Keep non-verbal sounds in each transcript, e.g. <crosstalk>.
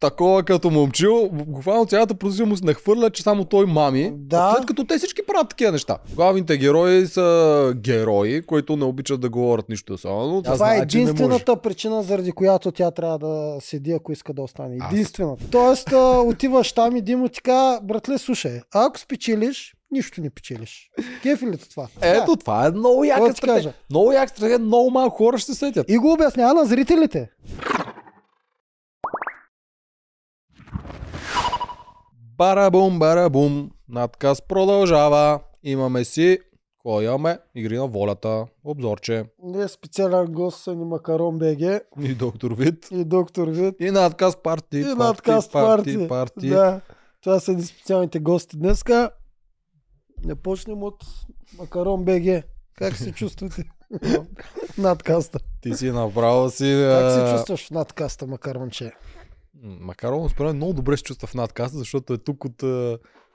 такова като момчил, буквално цялата продукция му се нахвърля, че само той мами. Да. След като те всички правят такива неща. Главните герои са герои, които не обичат да говорят нищо особено. Това е знае, не може. единствената причина, заради която тя трябва да седи, ако иска да остане. Единствената. Тоест, а, отиваш там и Димо казва, братле, слушай, ако спечелиш, нищо не печелиш. Кефи ли това? Ето, това е много яка да стратегия. Много яка стратегия, много малко хора ще се сетят. И го обяснява на зрителите. Барабум, барабум. Надказ продължава. Имаме си. Какво имаме? Игри на волята. Обзорче. Ние специален гост са ни Макарон БГ И доктор Вит. и доктор Вит. И надказ парти. И парти, надкаст парти. парти. Да. Това са ни специалните гости днеска. Не почнем от Макарон БГ. Как се чувствате? <laughs> надкаста. Ти си направо си... Как се чувстваш в надкаста, Макаронче? Макарон, според мен много добре се чувства в надкаста, защото е тук от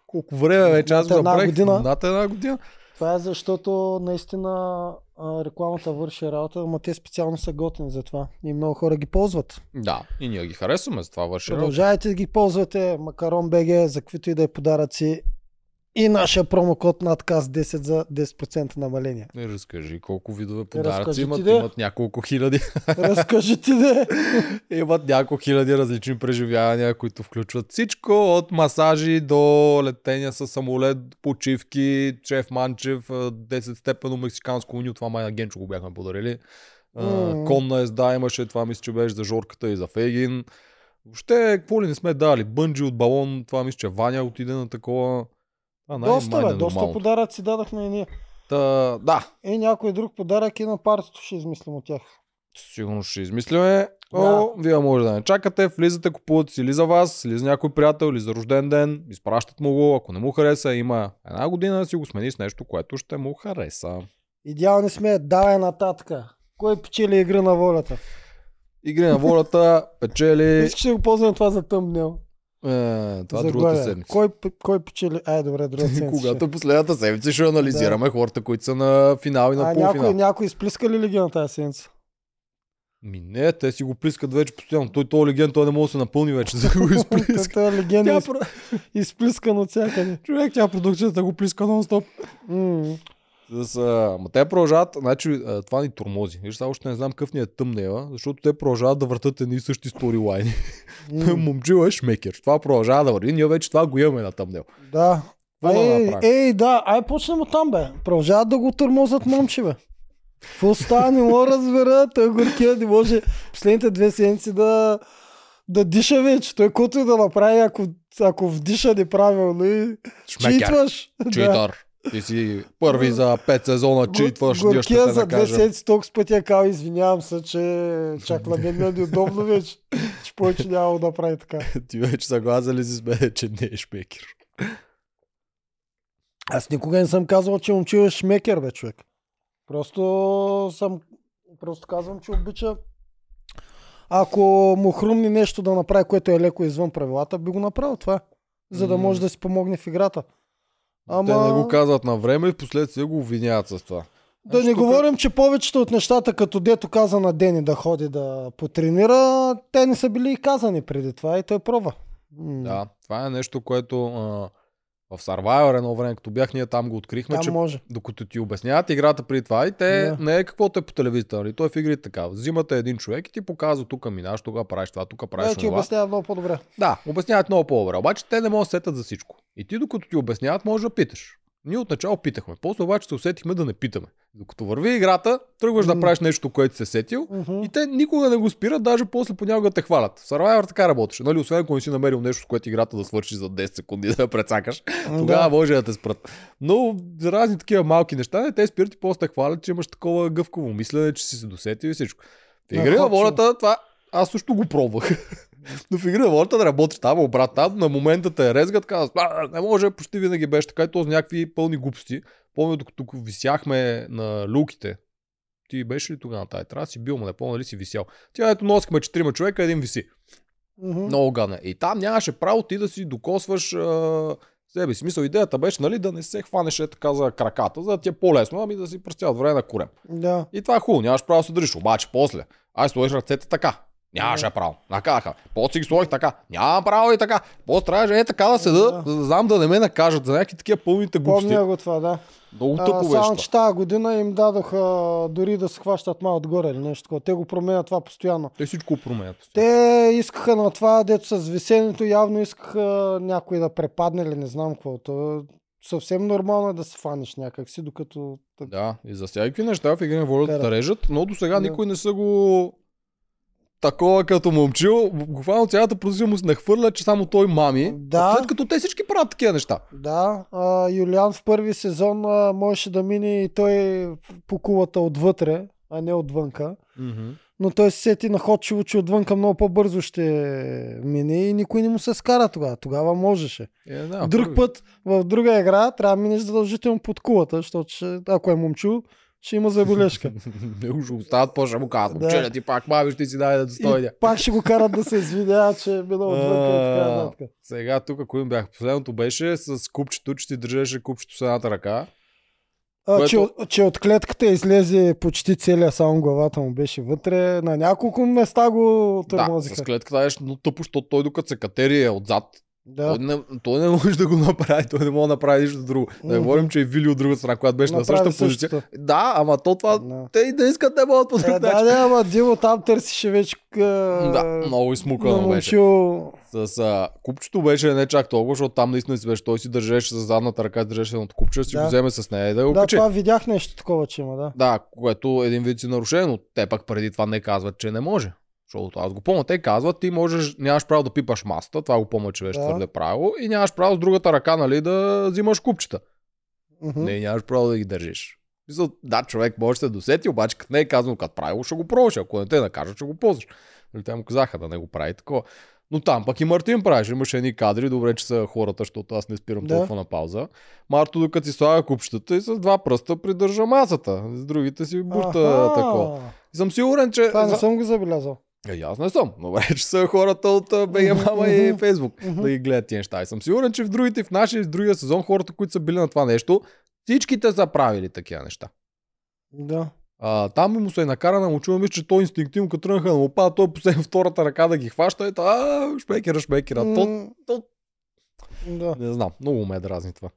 колко време вече аз го направих. година. Над една година. Това е защото наистина рекламата върши работа, ама те специално са готини за това. И много хора ги ползват. Да, и ние ги харесваме, с това върши работа. Продължавайте да ги ползвате. Макарон БГ, за каквито и да е подаръци. И нашия промокод надказ 10 за 10% намаление. Не разкажи колко видове подаръци разкажи имат. де. Имат няколко хиляди. Разкажи ти да <laughs> имат няколко хиляди различни преживявания, които включват всичко от масажи до летения с самолет, почивки, шеф Манчев, а, 10 степено мексиканско унио, това май на Генчо го бяхме подарили. М. Конна езда имаше, това мисля, че беше за Жорката и за Фегин. Въобще, какво ли не сме дали? Бънджи от балон, това мисля, че Ваня отиде на такова. Това най- Доста, бе, е доста подаръци дадахме и ние. Та, да, И някой друг подарък и на партито ще измислим от тях. Сигурно ще измисляме. Да. О, вие може да не чакате, влизате, купувате си или за вас, или за някой приятел, или за рожден ден, изпращат му го, ако не му хареса, има една година да си го смени с нещо, което ще му хареса. Идеални сме, давай нататък. Кой печели игра на волята? Игри на волята, печели. Искаш да го ползваме това за тъмнел. Е, това е другата седмица. Кой, кой печели? Ай, добре, другата <laughs> седмица. Когато последната седмица ще анализираме хората, които са на финал и на а полуфинал. някой, някой изплиска ли ли ги на тази седмица? Ми не, те си го плискат вече постоянно. Той този легенд, той не може да се напълни вече, за да го <laughs> изплиска. Тази легенда Тя е изплискан от всякъде. Човек, тя продукцията го плиска нон-стоп. С, а, ма те продължават, значи а, това ни тормози. Виж, сега още не знам какъв ни е тъмнела, защото те продължават да въртат едни и същи сторилайни. М. <laughs> Момчил е шмекер. Това продължава да върви. Ние вече това го имаме на тъмнел. Да. Какво да Ей, направим? ей, да, ай почнем от там, бе. Продължават да го тормозат момче, бе. Какво става, не мога разбера, той горкия не може последните две седмици да, да диша вече. Той който и да направи, ако, ако вдиша неправилно и Шмекер. читваш. Да. Ти си първи за 5 сезона читваш, ние ще те за две седмици толкова пъти е казал, извинявам се, че чак на мен ми е неудобно вече, че повече няма да прави така. <laughs> Ти вече съгласен ли си с мен, че не е шмекер? Аз никога не съм казвал, че момчил е шмекер, бе, човек. Просто съм... Просто казвам, че обича ако му хрумни нещо да направи, което е леко извън правилата, би го направил това. За да може да си помогне в играта. Ама... Те не го казват на време и в последствие го обвиняват с това. Да Значи не тук- говорим, че повечето от нещата, като дето каза на Дени да ходи да потренира, те не са били и казани преди това и той пробва. Да, това е нещо, което а, в Survivor едно време, като бях, ние там го открихме, Там че може. докато ти обясняват играта преди това и те Да. не е каквото е по телевизията, нали? Той в игрите така. Взимате един човек и ти показва тук минаш, тук правиш това, тук правиш Да, ти това. обяснява много по-добре. Да, обясняват много по-добре. Обаче те не могат да сетят за всичко. И ти докато ти обясняват, можеш да питаш. Ние отначало питахме. После обаче се усетихме да не питаме. Докато върви играта, тръгваш да М. правиш нещо, което се сетил. Мгм. И те никога не го спират, даже после понякога те хвалят. В Survivor така работеше. Нали? Освен ако не си намерил нещо, с което играта да свърши за 10 секунди <laughs> да прецакаш. Тогава Да. може да те спрат. Но за разни такива малки неща, не, те спират и после те хвалят, че имаш такова гъвково мислене, че си се досетил и всичко. В игри на волята това аз също го пробвах. <laughs> Но в игри на волята да работиш там, обратно там, на момента те резгат, казват, не може, почти винаги беше така и то с някакви пълни глупости. Помня, докато висяхме на люките, ти беше ли тогава на тази? Да си бил, но не помня дали си висял. Тя ето носихме четирима човека, един виси. Мгм. Много гадна. И там нямаше право ти да си докосваш а, себе си. Смисъл, идеята беше, нали, да не се хванеш е така за краката, за да ти е по-лесно, ами да си през цялото време на корем. Да. И това е хубаво, нямаш право да се държиш. Обаче после, ай сложиш ръцете така. Нямаше право. Накаха. После ги сложих така. Нямам право и така. После трябваше е така да седа, Да. за да знам да не ме накажат за някакви такива пълните глупости. Помня го това, да. Много тъпо беше само, че тази година им дадоха дори да се хващат малко отгоре или нещо такова. Те го променят това постоянно. Те всичко променят. Те искаха на това, дето с висенето, явно искаха някой да препадне или не знам какво. Съвсем нормално е да се фаниш някакси, докато... Да, и за всякакви неща в игри волят да Карат. те режат, но до сега Да. никой не са го такова като момчил. Буквално цялата продукция му се нахвърля, че само той мами. Да. След като те всички правят такива неща. Да, а, Юлиан в първи сезон а, можеше да мине и той по кулата отвътре, а не отвънка. Но той се сети находчиво, че отвънка много по-бързо ще мине и никой не му се скара тогава. Тогава можеше. Е, да, Друг първи. път, в друга игра, трябва да минеш задължително под кулата, защото ще, ако е момчу, ще има забележка. <laughs> Уже остават по ще му казват. Да. Да. ти пак мами ще си дай да достойня. и пак ще го карат да се извинява, че е А, нататък. Сега тук, кои им бях? Последното беше с купчето, че ти държеше купчето с едната ръка. А, Което- че, че от клетката излезе почти целия, само главата му беше вътре. На няколко места го Да, тормозиха. с клетката беше но тъпо, защото той докато се катери е отзад. Да. Той, не, той не може да го направи, той не може да направи нищо друго. Да не говорим, че е Вили от друга страна, която беше на Направи същата позиция. същото. Да, ама то това, Да. те и да искат не могат по Е, друг да, начин. да, ама Диво там търсише вече Да, да, много измукано беше. С а, купчето беше не чак толкова, защото там наистина си беше. Той си държеше с задната ръка, държеше едното купче, си Да. го вземе с нея и да го Да, качи. това видях нещо такова, че има, да. Да, което един вид си нарушено, но те пък преди това не казват, че не може. Защото аз го помня, те казват, ти можеш, нямаш право да пипаш масата, това го помня, че беше Да. твърде правило, и нямаш право с другата ръка, нали, да взимаш купчета. Мгм. Не, нямаш право да ги държиш. Мисъл, да, човек може да се досети, обаче като не е казано като правило, ще го пробваш. Ако не те накажат, ще го ползваш. Нали, те му казаха да не го прави такова. Но там пък и Мартин правиш. Имаше едни кадри, добре, че са хората, защото аз не спирам Да. толкова на пауза. Марто, докато си слага купчетата и с два пръста придържа масата. С другите си бурта Аха. такова. И съм сигурен, че... Това не съм го забелязал. Е, аз не съм. Но вече са хората от а, БГ Мама и. Фейсбук да ги гледат тия неща. И съм сигурен, че в другите, в нашия в другия сезон, хората, които са били на това нещо, всичките са правили такива неща. Да. А, там му се е накара на мочува, мисля, че той инстинктивно, като тръгнаха да му пада, той последно <laughs> втората ръка да ги хваща и та, шпекера, шпекера. То, М, то, Да. не знам, много ме дразни това.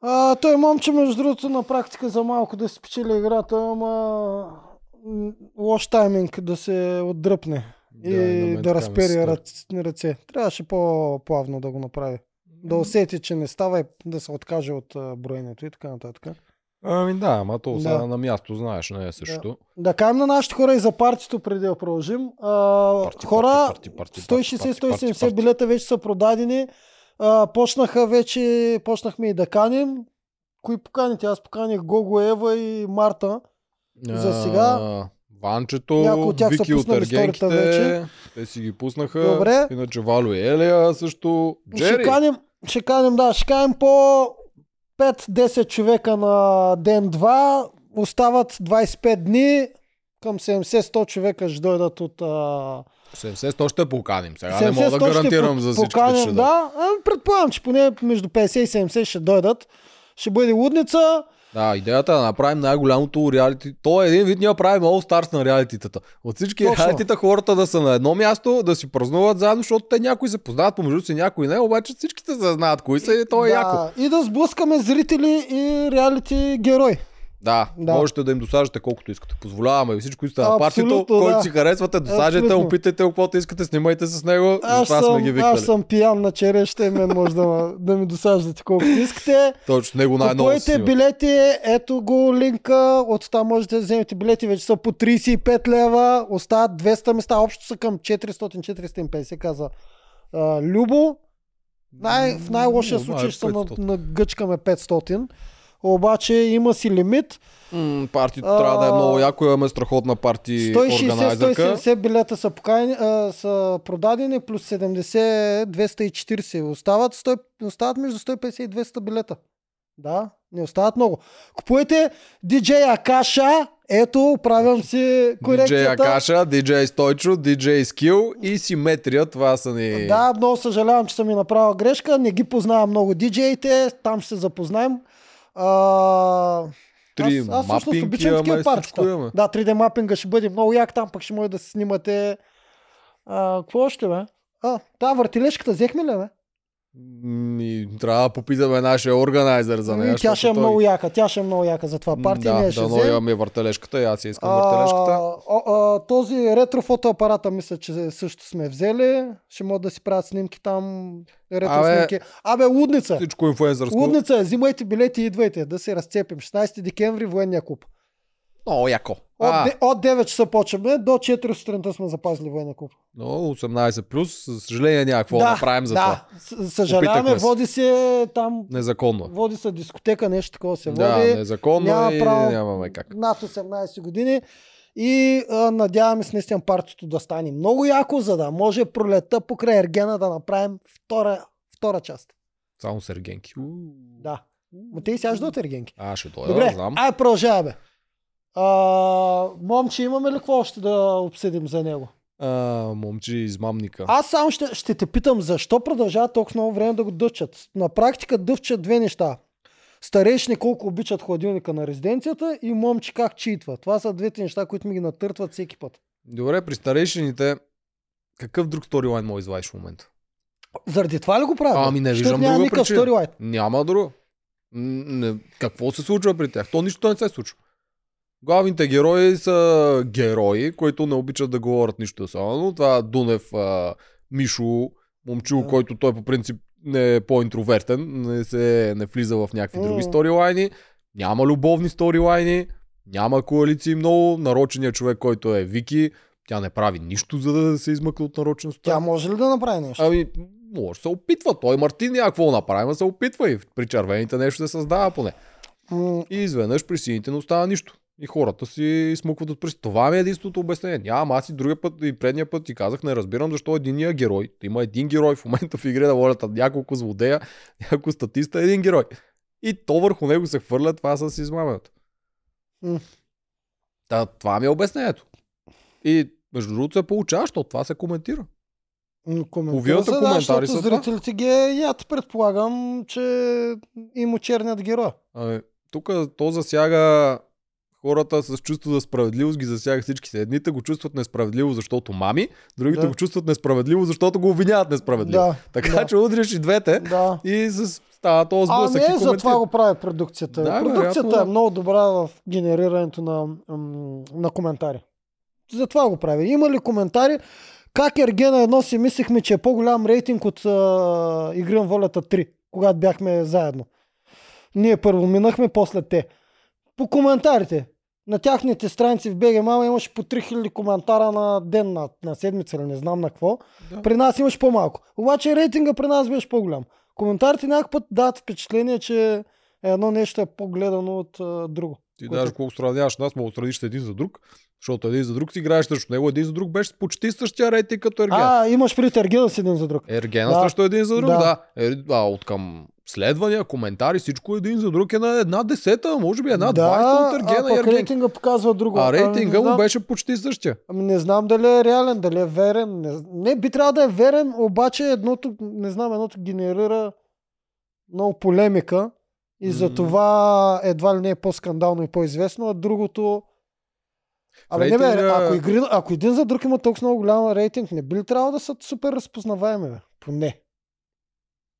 А, той момче, между другото, на практика за малко да спечели играта, ама лош тайминг да се отдръпне Да, и да разпери ръце. Трябваше по-плавно да го направи. Да усети, че не става и да се откаже от броенето и така нататък. Ами да, ама то сега Да. на място, знаеш, не е също. Да кажем на нашите хора и за партито преди да продължим. А, Парти, хора, парти, парти, парти, парти, 160-170 парти, парти. билета вече са продадени. А, почнаха вече, почнахме и да каним. Кои поканите? Аз поканих Гого, Ева и Марта. За сега- Ванчето, Някои от тях Вики от Ергенките, вече. те си ги пуснаха. Добре. Иначе Вало и Елия също. Ще Джери. каним, ще каним, да, ще каним по 5-10 човека на ден 2. Остават 25 дни. Към 70-100 човека ще дойдат от... А... 70 ще поканим. Сега не мога да 70-100 ще гарантирам за всичките поканим, ще да. Да, а, предполагам, че поне между 50 и 70 ще дойдат. Ще бъде лудница. Да, идеята е да направим най-голямото реалити. То е един вид, ние правим All Stars на реалититата. От всички Точно. реалитита хората да са на едно място, да си празнуват заедно, защото те някои се познават помежду си, някои не, обаче всичките се знаят кои са и то е да, яко. И да сблъскаме зрители и реалити герой. Да, Да. можете да им досаждате колкото искате. Позволяваме ви всичко, на партито, Абсолютно, който да. си харесвате, Абсолютно. опитайте, каквото искате, снимайте с него. Аз сме съм, ги аз викнали. съм пиян на череща и мен може да, да ми досаждате колкото искате. Точно, него най-ново снимат. билети, ето го линка, от там можете да вземете билети, вече са по 35 лева, остават 200 места, общо са към 400-450, каза а, Любо. Най, в най-лошия случай ще на, 500. нагъчкаме 500, обаче има си лимит. М, партито А, трябва да е много яко, имаме страхотна парти органайзърка. 160-170 билета са, покаяни, а, са продадени, плюс 70-240 остават, 100, остават между 150 и 200 билета. Да, не остават много. Купувайте DJ Акаша, ето, правям си DJ корекцията. Акаша, DJ Стойчо, DJ Скил и Симетрия. Това са ни... Да, много съжалявам, че съм ми направил грешка. Не ги познавам много диджеите. Там ще се запознаем. А... Три аз, аз всъщност обичам такива имаме. Да, 3D мапинга ще бъде много як. Там пък ще може да се снимате А, какво още, бе? А, та въртележката взехме ли, бе? Ми, трябва да попитаме нашия органайзер за нея. Ами, тя ще е той- много яка, тя ще е много яка за това партия, да, ще дано вземем. имаме въртележката и аз я искам въртележката. А, а, а, този ретро фотоапарата мисля, че също сме взели. Ще могат да си правят снимки там. Ретро Абе, снимки. Абе, лудница. Всичко инфуенсърско. Лудница е, взимайте билети и идвайте да се разцепим. 16 декември военния клуб. Много яко. От, А, де- от 9 часа почваме, до 4 сутринта сме запазили военния клуб. но 18 плюс, съжаление няма какво да, направим за това. да. С- Съжаляваме, води се там, Незаконно. води се дискотека, нещо такова се Да, води. незаконно няма и право. нямаме как. над 18 години и а, надяваме се наистина партито да стане много яко, за да може пролета покрай Ергена да направим втора, втора част. Само Сергенки. У. Да. Ма те и сега ждат Ергенки. А, ще дойда, Добре, знам. ай продължаваме. А, момче, имаме ли какво още да обсъдим за него? А, момче измамника. Аз само ще, ще те питам, защо продължават толкова много време да го дъвчат? На практика дъвчат две неща. Старейшни колко обичат хладилника на резиденцията и момче как читва. Това са двете неща, които ми ги натъртват всеки път. Добре, при старейшините, какъв друг сторилайн може извадиш в момента? Заради това ли го правят? Ами не виждам няма друга причина. сторилайн. Няма друго. Не, какво се случва при тях? То нищо не се случва. Главните герои са герои, които не обичат да говорят нищо особено. Това е Дунев, а, Мишо, момчил, Да. който той по принцип не е по-интровертен, не, се, не влиза в някакви М. други сторилайни. Няма любовни сторилайни, няма коалиции много. Нароченият човек, който е Вики, тя не прави нищо, за да се измъкне от нарочеността. Тя може ли да направи нещо? Ами, може се опитва. Той Мартин няма какво направи, но се опитва и при червените нещо се създава поне. М, И изведнъж при сините не остава нищо. И хората си смукват от пръст. Това ми е единственото обяснение. Нямам, аз и другия път и предния път ти казах, не разбирам защо единия герой. Има един герой в момента в игре на волята, няколко злодея, няколко статиста, един герой. И то върху него се хвърля това с измамето. М. Та, това ми е обяснението. И между другото се получава, защото това се коментира. коментира се, да, коментари са зрителите ги е яд, предполагам, че им очернят героя. Ами, тук то засяга хората с чувство за справедливост, ги засяга всичките. Едните го чувстват несправедливо, защото мами, другите Да. го чувстват несправедливо, защото го обвиняват несправедливо. Да, така да. че удриш и двете да. и с... става този А сблъсък не, и за това го прави продукцията. Да, продукцията вероятно. е много добра в генерирането на, на коментари. За това го прави. Има ли коментари? Как Ергена едно си мислихме, че е по-голям рейтинг от а, Игри на волята 3, когато бяхме заедно. Ние първо минахме, после те. По коментарите. На тяхните страници в БГ Мама имаше по 3000 коментара на ден, на, на седмица или не знам на какво. Да. При нас имаше по-малко. Обаче рейтинга при нас беше по-голям. Коментарите някакъв път дават впечатление, че едно нещо е по-гледано от а, друго. Ти даже колко сравняваш нас, сравниш с един за друг, защото един за друг си играеш срещу него, един за друг беше почти същия рейтинг като Ерген. А, имаш пред Ергена с един за друг. Ергена Да. срещу един за друг, Да. да. Е, а от към следвания, коментари, всичко един за друг е на една десета, може би една двадесета от Ергена а пък Ерген. рейтинга показва друго. А Ами, рейтинга не му знам- беше почти същия. Ами не знам дали е реален, дали е верен. Не, не би трябвало да е верен, обаче едното, не знам, едното генерира много полемика и М. за това едва ли не е по-скандално и по-известно, а другото... Абе, не бе, ако, игри, ако един за друг има толкова много голям рейтинг, не би ли трябвало да са супер разпознаваеми, бе? Поне.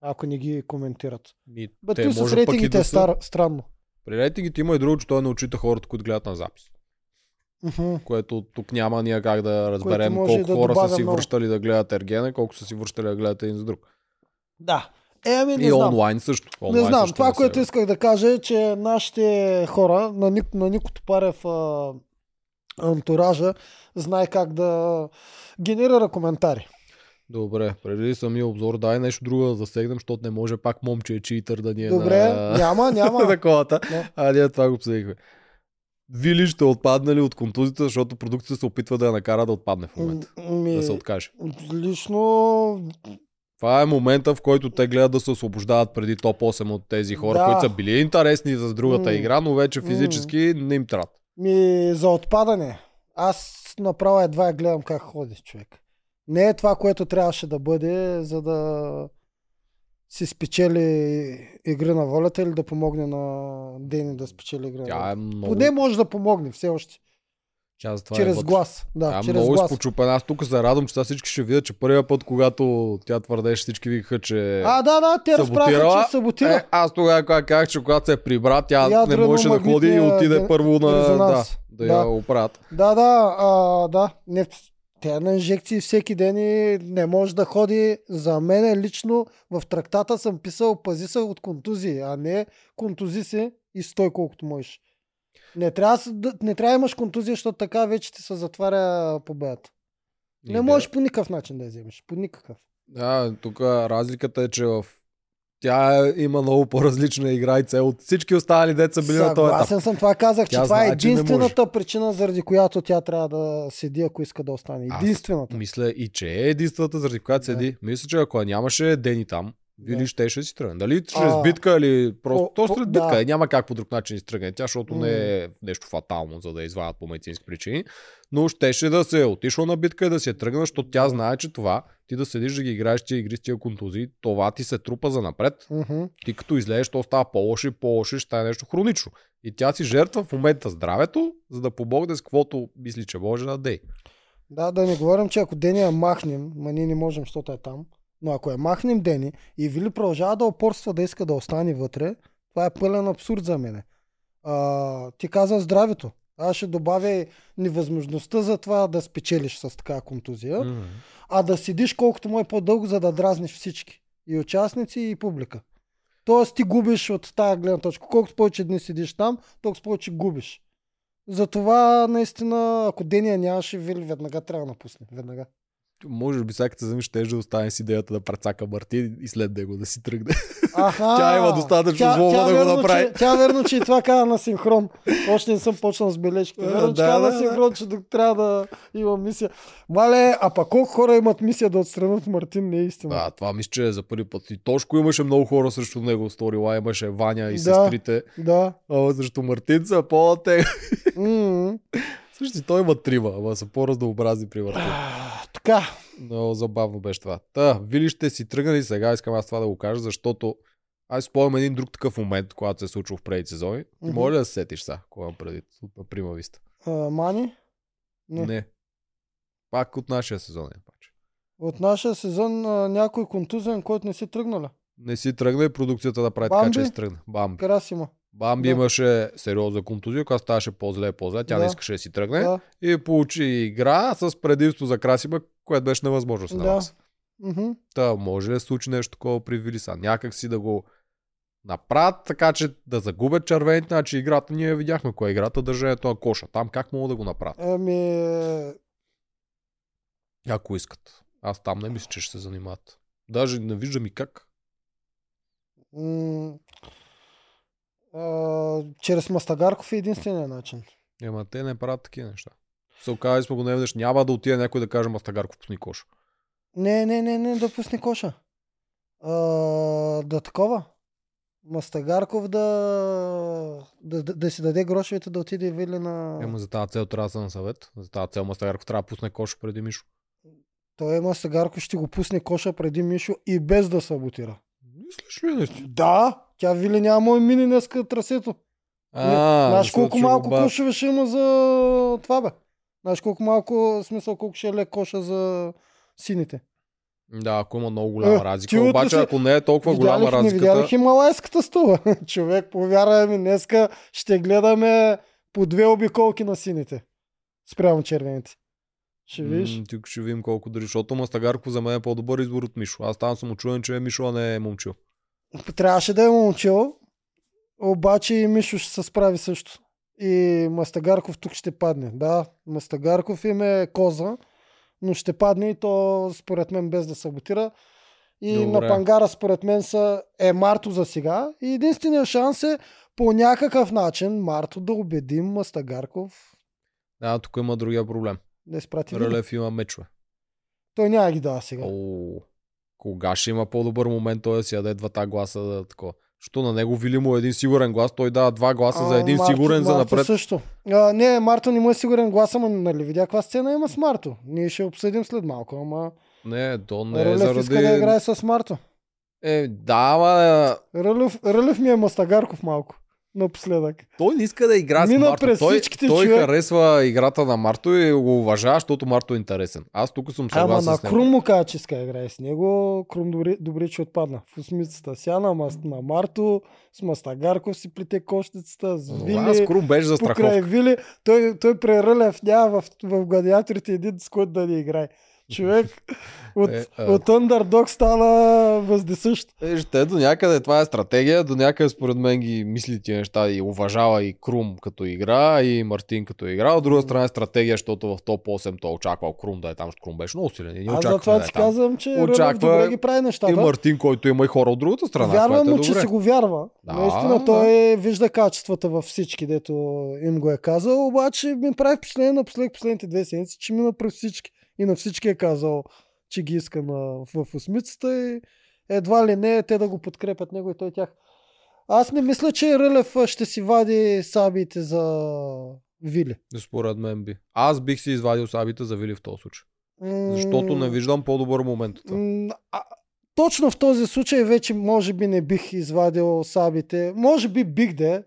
Ако не ги коментират. Ми, Бе, те с рейтингите да е са. стар, странно. При рейтингите има и друго, че той не отчита хората, които гледат на запис. Мгм. Което тук няма ние как да разберем колко да хора са си много. връщали да гледат Ергена, колко са си връщали да гледат един за друг. Да. Е, ами не и знам. онлайн също. Не Онлайн знам, също това, не което исках да кажа е, че нашите хора, на, Ник, на Нико Топарев а, антуража, знае как да генерира коментари. Добре, преди самия обзор, дай нещо друго да засегнем, защото не може пак момче е читър да ни е Добре, на... няма, <laughs> няма. таковата. Не. А ние това го обсъдихме. Вили ще отпаднали от контузията, защото продукцията се опитва да я накара да отпадне в момента. Ми, Да се откаже. лично Това е момента, в който те гледат да се освобождават преди топ 8 от тези хора, Да. които са били интересни за другата игра, но вече физически не им трябва. Ми за отпадане. Аз направо едва я гледам как ходи човек. Не е това, което трябваше да бъде, за да си спечели игри на волята или да помогне на Дени да спечели игри на Тя е много... Поне може да помогне все още. Тя затова е чрез глас. Да, а, чрез много изпочупен. Аз тук се радвам, че сега всички ще видят, че първия път, когато тя твърдеше, всички викаха, че А, да, да, те саботирала. че саботира. Е, аз тогава казах, че когато се прибра, тя не Ядрено можеше да ходи и отиде ре- първо на... Да, да, Да. я оправят. Да, да, а, да. Не, тя е на инжекции всеки ден и не може да ходи. За мен лично в трактата съм писал пази се от контузии, а не контузи се и стой колкото можеш. Не трябва, не трябва да имаш контузия, защото така вече ти се затваря победата. Не да. можеш по никакъв начин да я вземеш. По никакъв. Да, тук разликата е, че в тя е- има много по-различна игра и цел от всички останали деца били на този етап. Съгласен съм, това казах, че Тя това е единствената причина, заради която тя трябва да седи, ако иска да остане. Аз Единствената. Мисля и че е единствената, заради която Да. седи. Мисля, че ако нямаше Дени там, Да. щеше да си тръгне. Дали чрез А, битка или просто... по- То след да. битка. е, Няма как по друг начин да си тръгне тя, защото М. не е нещо фатално, за да извадят по медицински причини. Но щеше да се е отишла на битка и да си е тръгна, защото тя знае, че това, ти да седиш да ги играеш тия игри с тия контузии, това ти се трупа за напред. Мгм. Ти като излезеш, то става по-лошо и по-лошо, ще стане нещо хронично. И тя си жертва в момента здравето, за да помогне с каквото мисли, че може да дей. Да, да не говорим, че ако Дени я махнем, ма ние не можем, защото е там, но ако я махнем Дени и Вили продължава да опорства да иска да остане вътре, това е пълен абсурд за мене. А, ти каза здравето. Аз ще добавя невъзможността за това да спечелиш с такава контузия, Мгм. а да седиш колкото му е по-дълго, за да дразниш всички. И участници, и публика. Тоест ти губиш от тази гледна точка. Колкото повече дни седиш там, толкова повече губиш. Затова, наистина, ако Дения нямаше, Вили веднага трябва да напусне. Веднага. Може би всяка се ще да остане с идеята да прецака Мартин и след него да си тръгне. Аха, <laughs> Тя има достатъчно злоба да го направи. Че, тя верно, че и това каза на синхрон. Още не съм почнал с бележките. А, Верно, че да, каза да, на синхрон, че тук трябва да има мисия. Мале, а пак колко хора имат мисия да отстранят Мартин, не е истина. Да, това мисля, че е за първи път. И Тошко имаше много хора срещу него. Сторила имаше Ваня и Да. сестрите. да. А срещу Мартин са по-те. М-м. Също той има трима, ама са по-разнообразни при Мартин. Така. Много забавно беше това. Та, Вили ще си тръгна и сега искам аз това да го кажа, защото аз спомням един друг такъв момент, когато се е случил в преди сезони. Ти Мгм. може ли да се сетиш сега, кога имам преди от на Прима Виста? Мани? Не. Не. Пак от нашия сезон е. Паче. От нашия сезон а, някой контузен, който не си тръгнала. Не си тръгна и продукцията да прави така, Бамби? че си тръгна. Бамби. Карасима. Бамби Да. имаше сериозна контузия, която ставаше по-зле по-зле. Тя Да. не искаше да си тръгне. Да. И получи игра с предимство за Красима, което беше невъзможно се Да. Мгм. Та, може ли да случи нещо такова при Вилиса? Някак си да го направят така, че да загубят червените, значи играта ние видяхме коя е играта, държането на коша. Там как могат да го направят? Ами, Ако искат. Аз там не мисля, че ще се занимават. Даже не виждам и как. м- а, чрез Мастагарков е единствения начин. Ема те не правят такива неща. Се оказали сме го не веднъж. Няма да отиде някой да каже Мастагарков пусни коша. Не, не, не, не, да пусне коша. А, да такова. Мастагарков да, да, да, да си даде грошовете да отиде и Вили на... Ема за тази цел трябва да са на съвет. За тази цел Мастагарков трябва да пусне коша преди Мишо. Той Мастагарков ще го пусне коша преди Мишо и без да саботира. Мислиш ли нещо? Да, тя Вили няма и мини днеска трасето. А, Знаеш колко малко ба- кошове ще има за това бе? Знаеш колко малко, смисъл колко ще е лек коша за сините? Да, ако има много голяма Е, разлика. ти Обаче, си- ако не е толкова голяма Видяли, не разликата... видяли хималайската стъла. <laughs> Човек, повярвай ми, днеска ще гледаме по две обиколки на сините. Спрямо червените. Ще видиш. М, Тук ще видим колко дори, защото Мастагарков за мен е по-добър избор от Мишо. Аз там съм очуден, че Мишо а не е момчил. Трябваше да е момчил, обаче и Мишо ще се справи също. И Мастагарков тук ще падне. Да, Мастагарков им е коза, но ще падне и то според мен без да саботира. И Добре. на пангара според мен са е Марто за сега. И единственият шанс е по някакъв начин Марто да убедим Мастагарков Да, тук има другия проблем. да изпрати. Рълев има мечове. Той няма ги дава сега. О, кога ще има по-добър момент той да си яде двата гласа да такова? Що на него Вили му е един сигурен глас, той дава два гласа за А, един Марто- сигурен за Марто напред. също. А, не, Марто не му е сигурен глас, ама нали видя каква сцена има с Марто. Ние ще обсъдим след малко, ама Не, то не е Рълев заради... иска да играе с Марто. Е, да, ама... Рълев, Рълев ми е Мастагарков малко. Напоследък. Той не иска да играе с Мина Марто. през Той, той човек. харесва играта на Марто и го уважава, защото Марто е интересен. Аз тук съм Ама съгласен на с него. Крум му каза, че иска играе с него. Крум добре, добре че отпадна. В осмицата ся на, Мас, на Марто, с Мастагарков си плете кошницата, с Но Вили. Аз Крум беше за страховка. Вили. Той, той прерълев няма в, в гладиаторите един с който да не играе. Човек от, Е, а. от Underdog стана въздесъщ. Виж, те до някъде това е стратегия, до някъде според мен ги мисли тия неща и уважава и Крум като игра, и Мартин като игра. От друга страна е стратегия, защото в топ 8 той очаквал Крум да е там, защото Крум беше много силен. И Аз очаква затова да е ти там. казвам, че Очаква добре ги прави И нещата. Мартин, който има и хора от другата страна. Вярвам което е му, че си го вярва. Да, Наистина той е, вижда качествата във всички, дето им го е казал, обаче ми прави впечатление напоследък последните две седмици, че мина през всички. И на всички е казал, че ги иска на, в осмицата и едва ли не те да го подкрепят него и той тях. Аз не мисля, че Рълев ще си вади сабиите за Вили. Според мен би. Аз бих си извадил сабите за Вили в този случай. М, Защото не виждам по-добър момент м, а, точно в този случай вече може би не бих извадил сабите. Може би бих да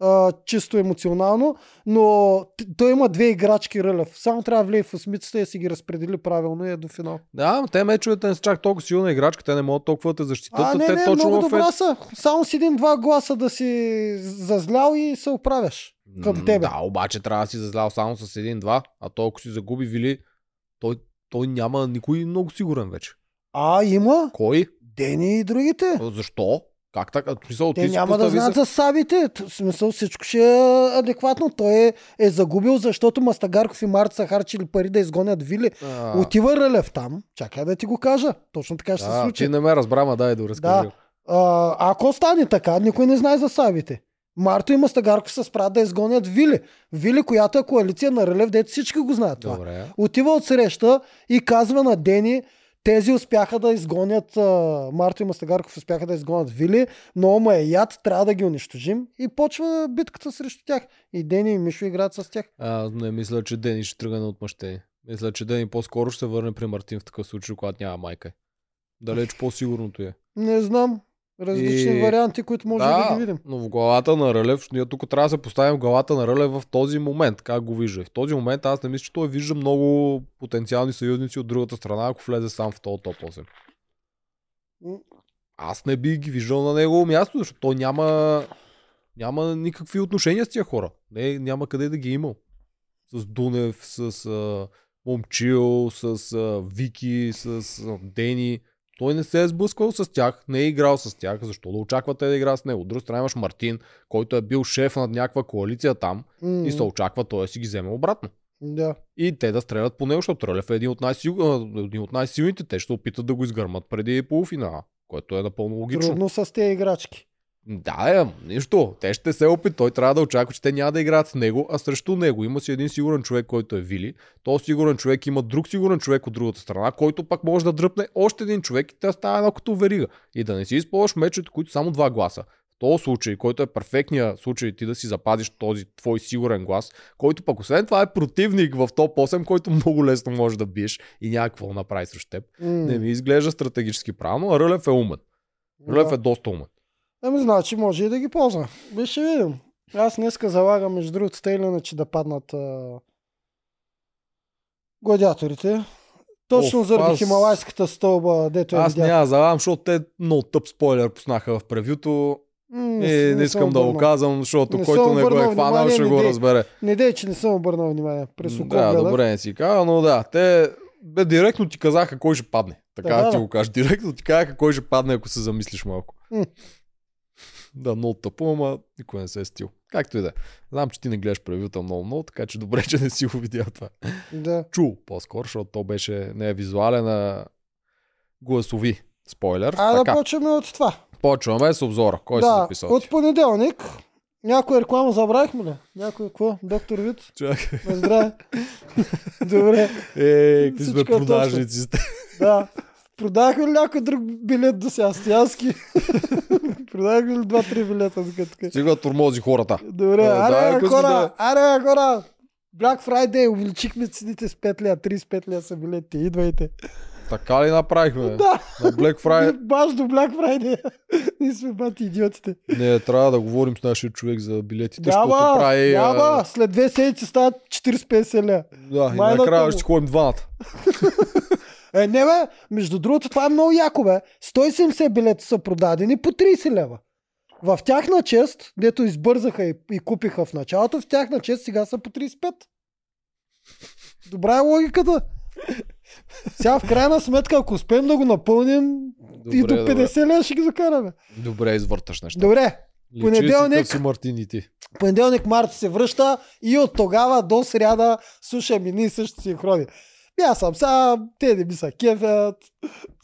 а, чисто емоционално, но той има две играчки Рълев. Само трябва да влее в осмицата и си ги разпредели правилно и е до финал. Да, ама те мечовете не са чак толкова силна играчка, те не могат толкова да защитат. А, не, те не, точно много добра са. Само с един-два гласа да си зазлял и се оправяш. към М, тебе. Да, обаче трябва да си зазлял само с един-два, а ако си загуби Вили, той, той няма никой много сигурен вече. А, има. Кой? Дени и другите. Защо? Как така? Смисъл, Те ти няма да знаят се- за сабите. В смисъл всичко ще е адекватно. Той е, е загубил, защото Мастагарков и Март са харчили пари да изгонят Вили. А, Отива Рълев там. Чакай да ти го кажа. Точно така ще се да, случи. ти не ме разбра, ма дай да разкажи. Да. А, ако стане така, никой не знае за сабите. Марто и Мастагарков се справят да изгонят Вили. Вили, която е коалиция на Рълев, дето всички го знаят това. Добре. Отива от среща и казва на Дени, тези успяха да изгонят, а, Марто и Мастагарков успяха да изгонят Вили, но ма е яд, трябва да ги унищожим и почва битката срещу тях. И Дени и Мишо играят с тях. Аз не мисля, че Дени ще тръгне на отмъщение. Мисля, че Дени по-скоро ще се върне при Мартин в такъв случай, когато няма майка. Далеч по-сигурното е. Не знам. Различни И- варианти, които може да, да, ги видим. но в главата на Рълев, ние тук трябва да се поставим в главата на Рълев в този момент, как го вижда. В този момент аз не мисля, че той вижда много потенциални съюзници от другата страна, ако влезе сам в този топ 8. М. Аз не би ги виждал на негово място, защото той няма, няма никакви отношения с тия хора. Не, няма къде да ги е имал. С Дунев, с а, Момчил, с а, Вики, с а, Дени. Той не се е сблъсквал с тях, не е играл с тях, защо да очаква те да играят с него. От друга страна имаш Мартин, който е бил шеф над някаква коалиция там М, и се очаква той да си ги вземе обратно. Да. И те да стрелят по него, защото Рълев е един от, един от най-силните. Те ще опитат да го изгърмат преди полуфинала, което е напълно логично. Трудно с тези играчки. Да, е, нищо. Те ще се опит. Той трябва да очаква, че те няма да играят с него, а срещу него. Има си един сигурен човек, който е Вили. То сигурен човек има друг сигурен човек от другата страна, който пак може да дръпне още един човек и тя става едно като верига. И да не си използваш мечовете, които само два гласа. В този случай, който е перфектният случай ти да си запазиш този твой сигурен глас, който пък освен това е противник в топ 8, който много лесно може да биеш и няма какво да направи срещу теб. М, Не ми изглежда стратегически правилно, а Рълев е умен. Рълев да. е доста умен. Ами значи може и да ги ползва. Би ще видим. Аз днеска залагам между другото те или иначе да паднат а... гладиаторите. Точно Оф, заради аз- хималайската стълба, дето Аз видях. няма завам, защото те много тъп спойлер пуснаха в превюто. М, И не не искам да го казвам, защото Не който не го е хванал, ще го дей. разбере. Не дей, че не съм обърнал внимание. През око Да, добре не си казва, но да, те бе, директно ти казаха кой ще падне. Така Да, да, ти го кажа. Директно ти казаха кой ще падне, ако се замислиш малко. М. Да, много тъпо, ама никой не се е стил. Както и да е. Знам, че ти не гледаш превюта много, много, така че добре, <laughs> че не си го видял това. Да. Чул по-скоро, защото то беше не е визуален, а гласови спойлер. А да така, почваме от това. почваме с обзора. Кой си да, записал? от понеделник. Някоя реклама забравихме ли? Някой какво? Доктор Вит? Чакай. На здраве. Добре. <laughs> Е, какви сме е продажници сте. Да. Продахме ли някой друг билет до сега? Стоянски. <laughs> Продахме ли два-три билета? Тук? Сега турмози хората. Добре, А, да, аре, си хора, да- аре, хора. Black Friday, увеличихме цените с 5 лея, 35 лея са билетите, идвайте. Така ли направихме? <laughs> Да, На Black Friday. баш до Black Friday. <laughs> Ние сме бати идиотите. Не, трябва да говорим с нашия човек за билетите, защото Няма, прави... а, няма. След две седмици стават 40-50 ля. Да, и Майната накрая ще ходим двамата. <laughs> Е, не бе, между другото това е много яко бе. 170 билета са продадени по 30 лева. В тяхна чест, дето избързаха и, и купиха в началото, в тяхна чест сега са по 35. Добра е логиката. Сега в крайна сметка, ако успеем да го напълним, и до 50 лева ще ги закараме. Добре, добре извърташ неща. Добре, Личи понеделник- си, си Мартин и ти. понеделник Марти се връща и от тогава до сряда слушаме ние същи синхрони. И Аз съм сам, те не ми са кефят.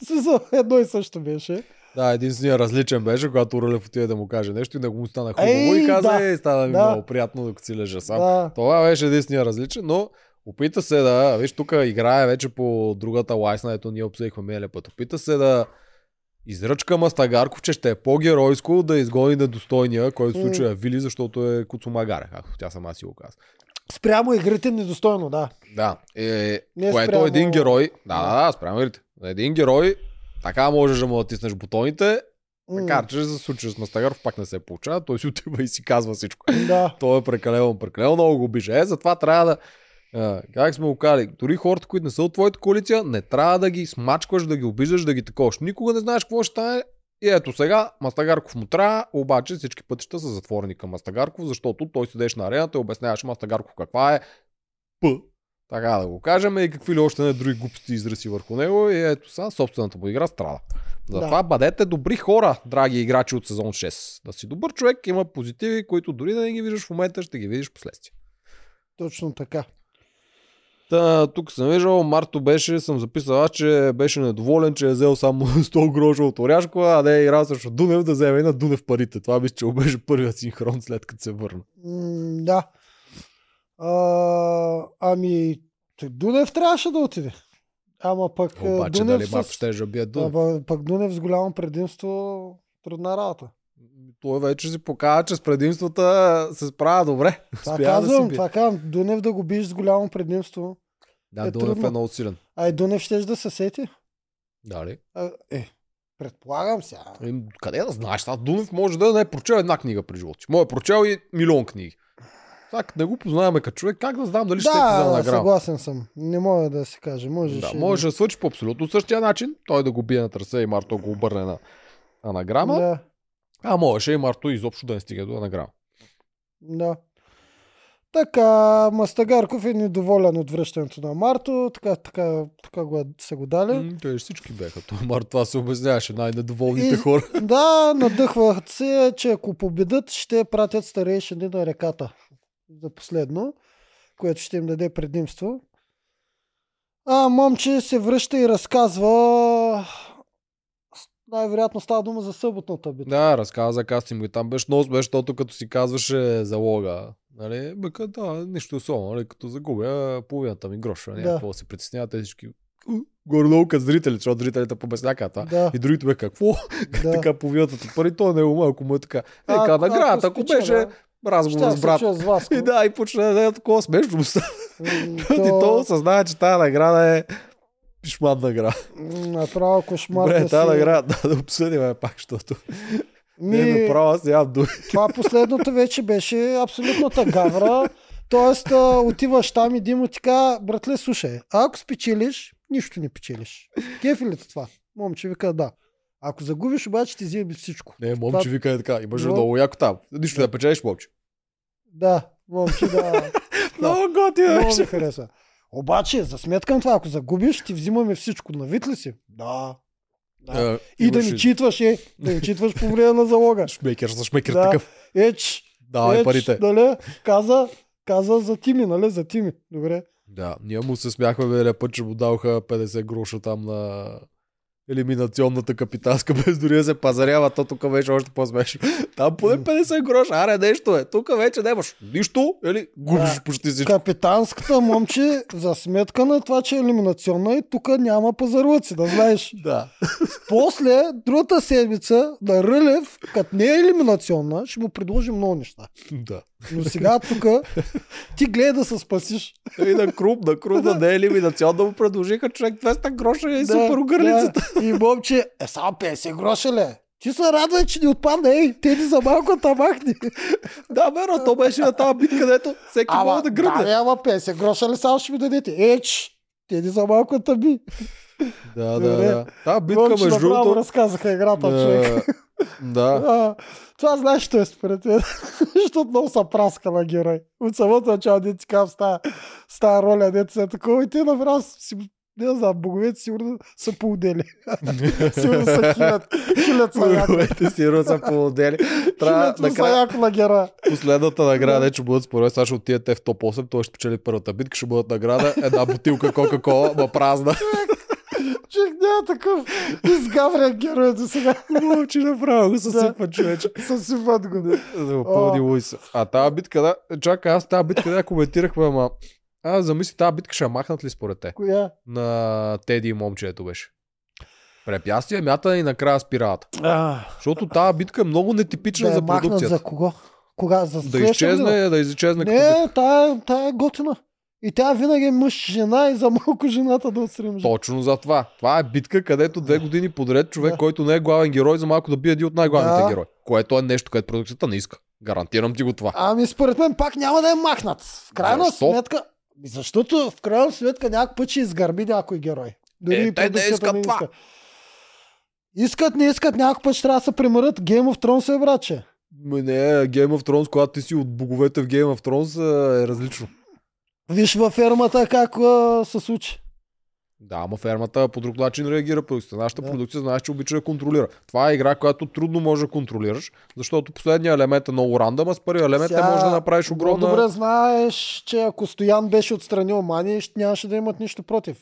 Смисъл, Едно и също беше. Да, единственият различен беше, когато Рълев отиде да му каже нещо и да му стана хубаво Ей, и каза, да. ей, стана ми Да. много приятно, докато си лежа сам. Да. Това беше единствения различен, но опита се да, виж тук играе вече по другата лайсна, ето ние обсъдихме миналия път. Опита се да изръчка Мастагарков, че ще е по-геройско да изгони недостойния, който в случая е Вили, защото е Куцумагаре, както тя сама си го каза. Спрямо игрите недостойно, да. Да, е, Не което спрямо- един герой, да, да, да, спрямо игрите. Един герой, така можеш да му натиснеш бутоните, макар че за случая с Мастагаров пак не се получава, той си отива и си казва всичко. Да. Той е прекалено, прекалено много го обижа. Е, затова трябва да. А, как сме го казали, дори хората, които не са от твоята коалиция, не трябва да ги смачкваш, да ги обиждаш, да ги таковаш. Никога не знаеш какво ще стане. И ето сега, Мастагарков му трябва, обаче всички пътища са затворени към Мастагарков, защото той седеше на арената и обясняваше Мастагарков каква е П. Така да го кажем и какви ли още не други глупости изрази върху него и ето сега собствената му игра страда. Затова Да. бъдете добри хора, драги играчи от сезон 6. Да си добър човек, има позитиви, които дори да не ги виждаш в момента, ще ги видиш последствие. Точно така. Та, тук съм виждал, Марто беше, съм записал, аз, че беше недоволен, че е взел само <laughs> 100 гроша от Оряшкова, а не е играл срещу Дунев да вземе и на Дунев парите. Това мисля, че беше първият синхрон след като се върна. М, да. А, ами, Дунев трябваше да отиде. Ама пък Обаче, Дунев дали с... Марто ще да бие Дунев? Ама, пък Дунев с голямо предимство трудна работа. Той вече си показва, че с предимствата се справя добре. <laughs> Това да казвам, си бие. това казвам. Дунев да го биеш с голямо предимство. Да, е Дунев трудно. е много силен. А и Дунев ще да се сети. Дали? А, е, предполагам сега. Ем, Къде да знаеш? Сега Дунев може да не е прочел една книга при живота си. Може е прочел и милион книги. Като не го познаваме като човек, как да знам дали ще се взема Да, награда? съгласен съм. Не мога да се каже. Може Да, може е да свърши по абсолютно същия начин. Той да го бие на трасе и Марто го обърне на анаграма. Да, А можеше и Марто изобщо да не стига до анаграма. да. Така, Мастагарков е недоволен от връщането на Марто, така, така, така го, е- са го дали. М, Те всички бяха. Той Марто това се обясняваше най-недоволните И- хора. Да, надъхват се, че ако победат, ще пратят старейшини на реката. За последно, което ще им даде предимство. А момче се връща и разказва най-вероятно става дума за съботната битка. Да, разказа кастинг и там беше много беше, защото като си казваше залога. Нали, бека, да, нищо особено, нали, като загубя половината ми гроша. Да. Да. Какво се притесняват тези всички. Горе-долу като зрители, защото зрителите побесняка това. Да, И другите бе, какво? <laughs> да. така половината ти пари, то не е ума, ако му е така. Е, А, ка наградата, ако беше разговор ще с брат. с вас. <laughs> И да, и почна да е такова смешно. <laughs> М, И то осъзнава, че тази награда е пишман награда. м, Направо кошмар Добре, да тази си... награда да, да обсъдим пак, защото Ми, не направо аз нямам думи. Това последното вече беше абсолютната гавра. Тоест, отиваш там и Димо ти казва, братле, слушай, ако спечелиш, нищо не печелиш. Кефи ли това? Момче вика да. Ако загубиш, обаче ти вземе всичко. Не, момче вика е така, имаш Но- много яко там. Нищо да печелиш, момче. Да, момче да. <laughs> Много готино Много ми хареса. Обаче, за сметка на това, ако загубиш, ти взимаме всичко. Навит ли си? Да. да. Е, И да ни читваш, е, да ни читваш по време на залога. Шмекер за шмекер Да. такъв. Еч, Давай еч, парите. нали, каза, каза за Тими, нали, за Тими. Добре. Да, ние му се смяхме белия път, че му даваха 50 гроша там на елиминационната капитанска, <laughs> без дори да се пазарява, то тук беше още по-смешно. Там поне 50 гроша, аре нещо е. Тук вече нямаш нищо, или губиш Да. почти всичко. Капитанската момче, за сметка на това, че е елиминационна и тук няма пазарлъци, да знаеш. <laughs> Да. После, другата седмица, на Рълев, като не е елиминационна, ще му предложи много неща. да. Но сега тук ти гледай да се спасиш. И на Круп, на Круп да не е елиминационно да му предложиха човек 200 гроша и супер огърлицата. да. И момче, е само 50 гроша ли? Ти се радвай, че ни отпадна. Ей, те ни за малко тамахни. Да, верно, то беше на тази битка, където всеки мога да да, гръмне. ама 50 гроша ли само ще ми дадете? Еч, те ни за малко таби. Да, да, да. Та битка, Момче между другото... разказаха играта, човек. Да, да. А, това знаеш, що е според мен. <laughs> Защото много са праскала герой. От самото начало, дете ти казвам, с тая, с тая роля, дете са такова. И те направо си, не знам, боговете сигурно са поудели. <laughs> сигурно са хилят. Хилят са. Боговете си са по-отдели. Трябва Хилят са яко на героя. последната награда, че бъдат според сега ще отидете те в топ 8, той ще спечели първата битка, ще бъдат награда една бутилка Кока-Кола, ма празна. Човек няма такъв изгаврен герой до сега. Хубаво, че направо го Да. съсипва човече. Съсипват го. За пълни луис. А тази битка, да, чакай, аз тази битка да коментирахме, ама аз замисли, тази битка ще махнат ли според те? Коя? На Теди и момчето беше. Препятствие, мята и накрая спиралата. А, Защото тази битка е много нетипична да за продукцията. за кого? Кога? За Да изчезне, да изчезне. Не, тая, тая е готина. И тя винаги е мъж, жена и за малко жената да отстрим. Точно за това. Това е битка, където две години подред човек, Да. който не е главен герой, за малко да бие един от най-главните Да. герои. Което е нещо, което продукцията не иска. Гарантирам ти го това. Ами според мен пак няма да е махнат. В крайна Защо? сметка... Защото в крайна сметка някой път ще изгърби някой герой. Дори Е, и те не искат не това. иска. Искат, не искат, някой път ще трябва да се примерят. Game of Thrones е, братче. Ме не, Game of Thrones, когато ти си от боговете в Game of Thrones е различно. Виж във фермата как а, се случи. Да, ама фермата по друг начин реагира продукцията. Нашата Да. продукция знаеш, че обича да контролира. Това е игра, която трудно може да контролираш, защото последният елемент е много рандъм, а с първия елемент Сега, може да направиш огромна... добре знаеш, че ако Стоян беше отстранил Мани, нямаше да имат нищо против.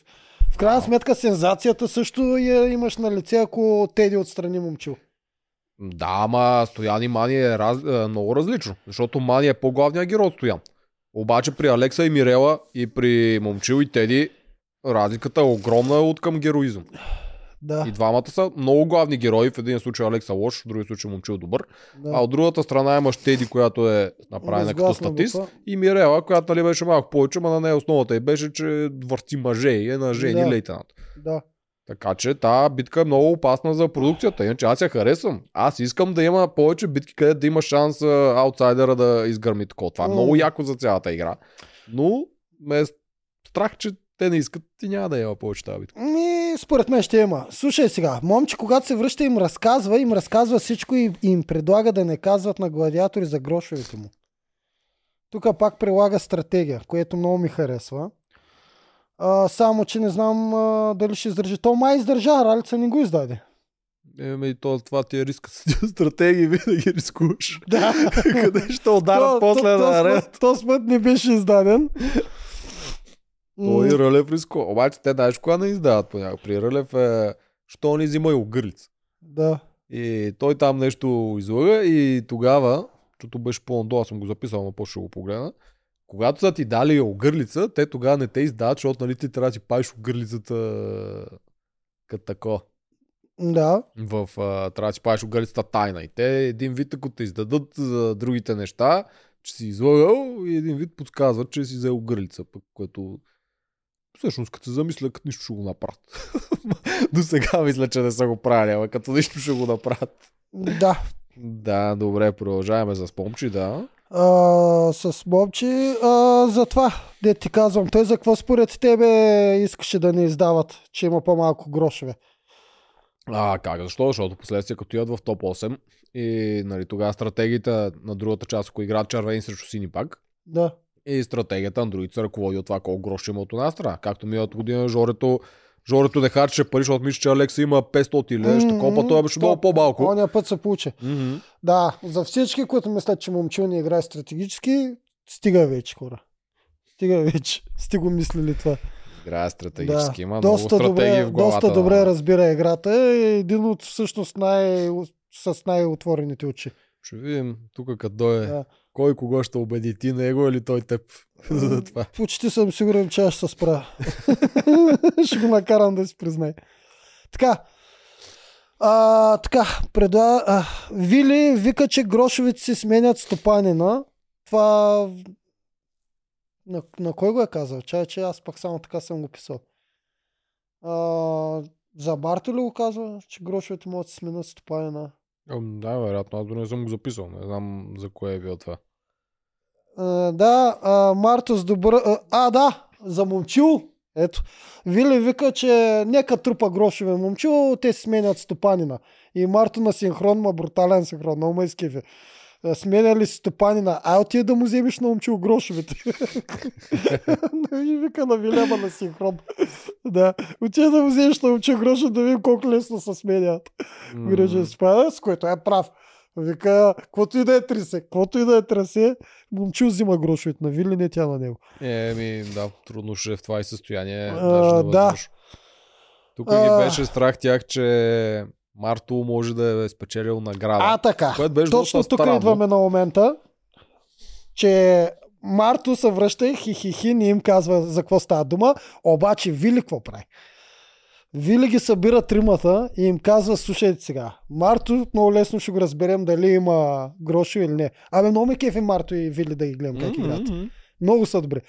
В крайна сметка сензацията също я имаш на лице, ако Теди отстрани момчил. Да, ама Стоян и Мани е раз... е, много различно, защото Мани е по-главният герой от Стоян. Обаче при Алекса и Мирела и при Момчил и Теди разликата е огромна от към героизъм. Да, И двамата са много главни герои. В един случай Алекса лош, в другия случай Момчил добър. да. А от другата страна имаш Теди, която е направена като Разгласна статист. И Мирела, която нали беше малко повече, но на нея основата й беше, че върти мъже и е на жени Да. лейтенант. Да. Така че тази битка е много опасна за продукцията. Иначе аз я харесвам. Аз искам да има повече битки, където да има шанс аутсайдера да изгърми такова. Това е много яко за цялата игра. Но ме е страх, че те не искат и няма да има повече тази битка. Ми, според мен ще има. Слушай сега, момче, когато се връща им разказва, им разказва всичко и им предлага да не казват на гладиатори за грошовете му. Тук пак прилага стратегия, което много ми харесва. А, само, че не знам а, дали ще издържи. То май издържа, Ралица не го издаде. Еми, то, това ти е риска <laughs> с тия стратегии, винаги рискуваш. Да. <laughs> Къде ще ударят То- после то- то на ред? смът- То смът не беше издаден. Той М, Рълев рискува. Обаче те знаеш кога не издават понякога. При Рълев е, що не взима и огърлица. Да. И той там нещо излага и тогава, защото беше по-надолу, аз съм го записал, но по-ще го погледна. Когато са ти дали огърлица, те тогава не те издават, защото нали ти трябва да си паеш огърлицата като тако. Да. В, а, трябва да си паеш огърлицата тайна. И те един вид, ако те издадат за другите неща, че си излагал и един вид подсказват, че си взел огърлица, пък, което всъщност като се замисля, като нищо ще го направят. <laughs> До сега мисля, че не са го правили, ама като нищо ще го направят. Да. Да, добре, продължаваме за спомчи, да. А, с Бобчи. А, за това, де ти казвам, той за какво според тебе искаше да не издават, че има по-малко грошове? А, как? Защо? Защото последствие като идват в топ 8 и нали, тогава стратегията на другата част, ако играят червени срещу сини пак, Да. и стратегията на другите се ръководи от това колко грош има от една страна. Както миналата година Жорето, Жорето не харчеше пари, защото мисля, че Алекса има 500 или нещо такова, пък той беше То- много по-малко. Оня път се получи. Мгм. Да, за всички, които мислят, че момчил не играе стратегически, стига вече, хора. Стига вече. <laughs> Сте го мислили това. Играе стратегически, има много доста стратегии добре, в главата. доста добре разбира играта. Е един от всъщност най- с най-отворените очи. Ще видим тук като дойде. Да. Кой кого ще убеди? Ти него или той теб? <laughs> за това. Почти съм сигурен, че аз ще се спра. <laughs> ще го накарам да си признае. Така. А, така, предла... а, Вили вика, че грошовите си сменят стопанина. Това... На, на кой го е казал? Чай, че аз пак само така съм го писал. А, за Барто ли го казва, че грошовете могат да си сменят стопанина? Ам, Да, вероятно, аз дори не съм го записал. Не знам за кое е било това. А, да, а, Марто добър... А, а, да, за момчил. Ето. Вили вика, че нека трупа грошове момчил, те си сменят стопанина. И Марто на синхрон, ма брутален синхрон, много ме изкефи. А, Сменяли си стопанина, а отиде да му вземеш на момчил грошовете. <laughs> и вика на Вилема на синхрон. да, отиде да му вземеш на момчил грошове, да видим колко лесно се сменят. Грижа спада, с което е прав. Вика, каквото и да е трисе, каквото и да е трасе, момчил взима грошовете на Вили, не тя на него. Еми, да, трудно ще е в това и състояние. А, да. Тук ги беше страх тях, че Марто може да е спечелил награда. А, така. Точно тук странно. идваме на момента, че Марто се връща и хи-хи-хи, не им казва за какво става дума, обаче Вили какво прави? Вили ги събира тримата и им казва, слушайте сега, Марто много лесно ще го разберем дали има грошо или не. Абе, много ме кефи Марто и Вили да ги гледам как играят. М-м-м. Много са добри.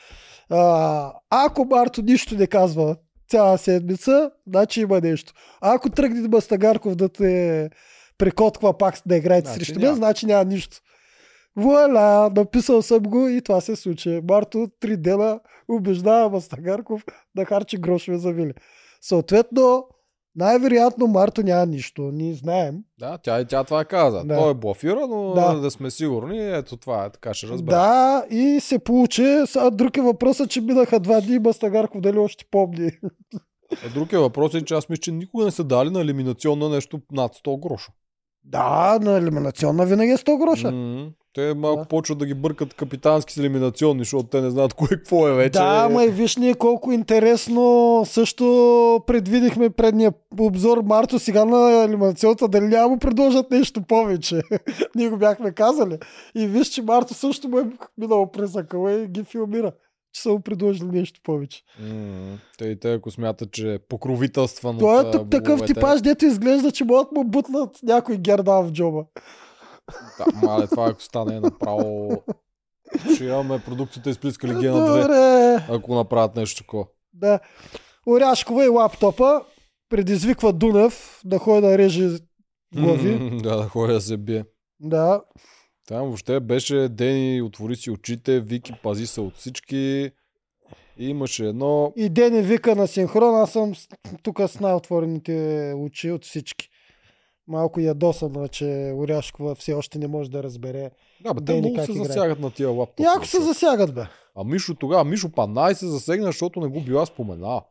А, ако Марто нищо не казва цяла седмица, значи има нещо. Ако тръгне Бастагарков да те прекотква пак да играете Значи срещу мен, значи няма нищо. Вуаля, написал съм го и това се случи. Марто три дена убеждава Бастагарков да харчи грошове за Вили. Съответно, най-вероятно Марто няма нищо. Ние знаем. Да, тя тя това каза. Да. Той е блафира, но Да. да. сме сигурни, ето това е, така ще разберем. Да, и се получи. Сега друг е въпросът, че минаха два дни и Бастагарков дали още помни. А друг е въпросът, че аз мисля, че никога не са дали на елиминационна нещо над 100 гроша. Да, на елиминационна винаги е 100 гроша. М, Те малко Да. почват да ги бъркат капитански с елиминационни, защото те не знаят кое какво е вече. Да, ма и виж ние колко интересно също предвидихме предния обзор Марто сега на елиминационната, дали няма му предложат нещо повече. <laughs> ние го бяхме казали. И виж, че Марто също му е минало пресъкъла и ги филмира, че са му предложили нещо повече. М, Те и те, ако смятат, че е покровителстван Той е а, тук такъв типаж, дето изглежда, че могат му бутнат някой герда в джоба. Да, мале, това ако стане направо... Ще имаме продукцията изплискали ги на две, Добре. ако направят нещо такова. Да. Оряшкова и лаптопа предизвиква Дунев да ходи да реже глави. Да, да ходя да се бие. Да. Там въобще беше Дени, отвори си очите, Вики пази се от всички. И имаше едно... И Дени вика на синхрон, аз съм тук с най-отворените очи от всички. Малко ядосана, че Оряшкова все още не може да разбере. Да, бе, те много се играе. засягат на тия лаптопи. И ако се засягат, бе. А Мишо тогава, Мишо Панай се засегна, защото не го била спомена.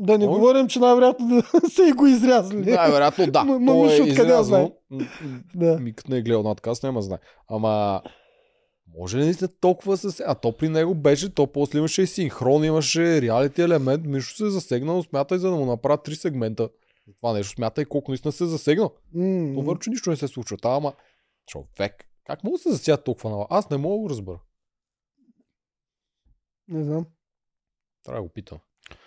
Да не Ой. говорим, че най-вероятно <laughs> са и го изрязали. Най-вероятно да. Ма- ма То е откъде знае? М, м, Да. Ми като не е гледал надказ, няма знае. Ама може ли наистина толкова се... А то при него беше, то после имаше и синхрон, имаше реалити елемент. Мишо се е засегнал, смятай за да му направят три сегмента. Това нещо смятай колко наистина се е засегнал. М, То върче нищо не се случва. Та, ама човек, как мога да се засягат толкова на Аз не мога да го разбера. Не знам. Трябва да го питам.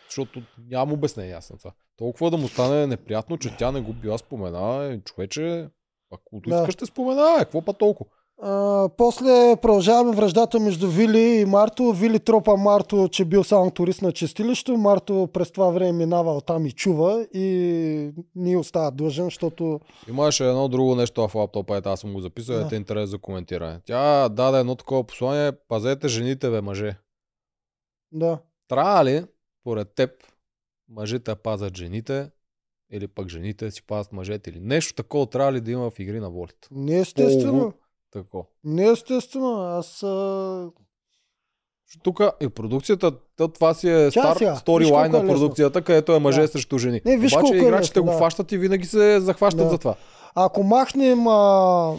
Защото нямам обяснение аз на това. Толкова да му стане неприятно, че тя не го била спомена. Е, човече, ако Да. искаш ще спомена, е, какво па толкова? А, после продължаваме връждата между Вили и Марто. Вили тропа Марто, че бил само турист на чистилището. Марто през това време минава там и чува и ни остава длъжен, защото Имаше едно друго нещо в лаптопа, ето аз съм го записал, Да. да. е интерес за коментиране. Тя даде едно такова послание, пазете жените, бе, мъже. да. Трябва ли, поред теб, мъжете пазят жените, или пък жените си пазят мъжете, или нещо такова трябва ли да има в игри на волята? Не естествено. Полу- Тако. Не естествено. Аз а... Тук и продукцията, то това си е Чакай стар сторилайн е на продукцията, където е мъже Да. срещу жени. Не, виж Обаче е играчите лесно, го да. хващат и винаги се захващат Да. за това. Ако махнем а...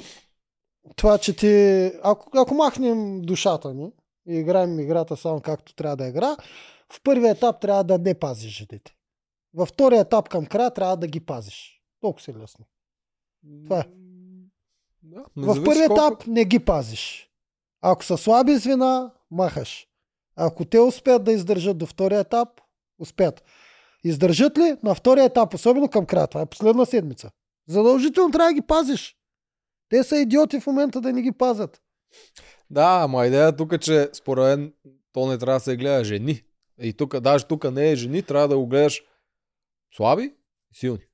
това, че ти... Ако, ако махнем душата ни и играем играта само както трябва да игра, в първия етап трябва да не пазиш жените. Във втория етап към края трябва да ги пазиш. Толкова си лесно. Това е. Да, В първия етап не ги пазиш. Ако са слаби звена, махаш. Ако те успеят да издържат до втория етап, успеят. Издържат ли на втория етап, особено към края, това е последна седмица. Задължително трябва да ги пазиш. Те са идиоти в момента да не ги пазят. Да, ама идея тук е, че според мен то не трябва да се гледа жени. И тук, даже тук не е жени, трябва да го гледаш слаби и силни.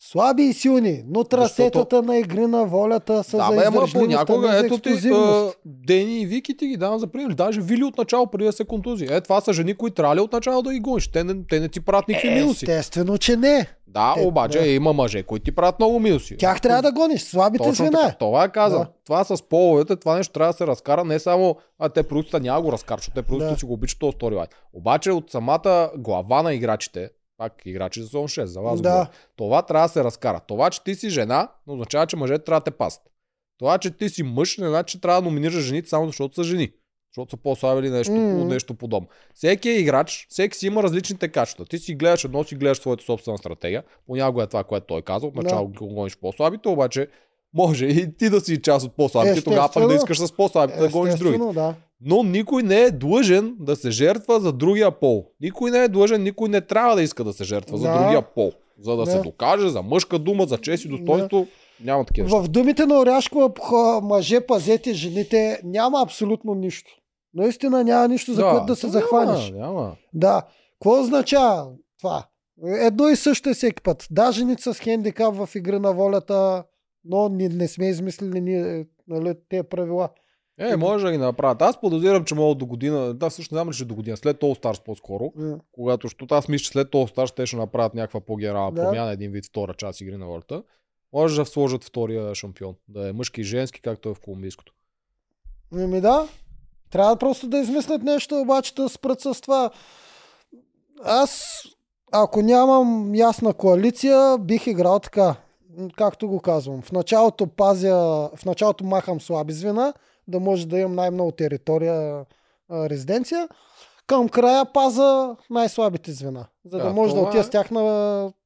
Слаби и силни, но трасетата на игри на волята са Да, за ама издържливост, а не понякога, за ето ти, а. Дени и Вики ти ги давам за пример. Даже Вили от начало, преди да се контузи. Е, това са жени, които трябва ли от начало да ги гониш. Те не, те не ти правят никакви минуси. Естествено, че не. Да, те- обаче да. има мъже, които ти правят много минуси. Тях трябва да гониш. Слабите Точно звена. така. Това е казал. Да. Това с половете, това нещо трябва да се разкара не само, а те продуцията няма го разкарат, защото те продуцията Да. си го обичат този сторилайн. Обаче от самата глава на играчите, пак играчи за сезон 6, за вас Да. говоря, това трябва да се разкара. Това, че ти си жена, не означава, че мъжете трябва да те пасат. Това, че ти си мъж, не значи, че трябва да номинираш жените само защото са жени. Защото са по-слаби или нещо, Мгм. нещо подобно. Всеки е играч, всеки си има различните качества. Ти си гледаш едно, си гледаш своята собствена стратегия. Понякога е това, което той каза. Отначало Да. го гониш по-слабите, обаче може и ти да си част от по-слабите, тогава пък да искаш с по-слабите да гониш. Естествено, да. Но никой не е длъжен да се жертва за другия пол. Никой не е длъжен, никой не трябва да иска да се жертва за Да. другия пол. За да, Да. се докаже, за мъжка дума, за чест и достоинство, няма такива неща. В думите на Оряшкова мъже пазете жените няма абсолютно нищо. Наистина няма нищо, за което да се няма, захванеш. Няма. Да. Какво означава това? Едно и също е всеки път. Да, жените са с хендикап в игри на волята, но не, не сме измислили ние нали, тези правила. Е, може да ги направят. Аз подозирам, че могат до година, да, всъщност не знам ли ще до година, след All Stars по-скоро, М. когато, защото аз мисля, че след All Stars те ще направят някаква по-генерална Да. промяна, един вид втора част игри на волята. Може да сложат втория шампион, да е мъжки и женски, както е в колумбийското. Ами да. Трябва просто да измислят нещо, обаче да спрат с това. Аз, ако нямам ясна коалиция, бих играл така. Както го казвам. В началото пазя, в началото махам слаби звена, да може да имам най-много територия а, резиденция. Към края паза най-слабите звена, за да, Да, може да отида е- с тях на,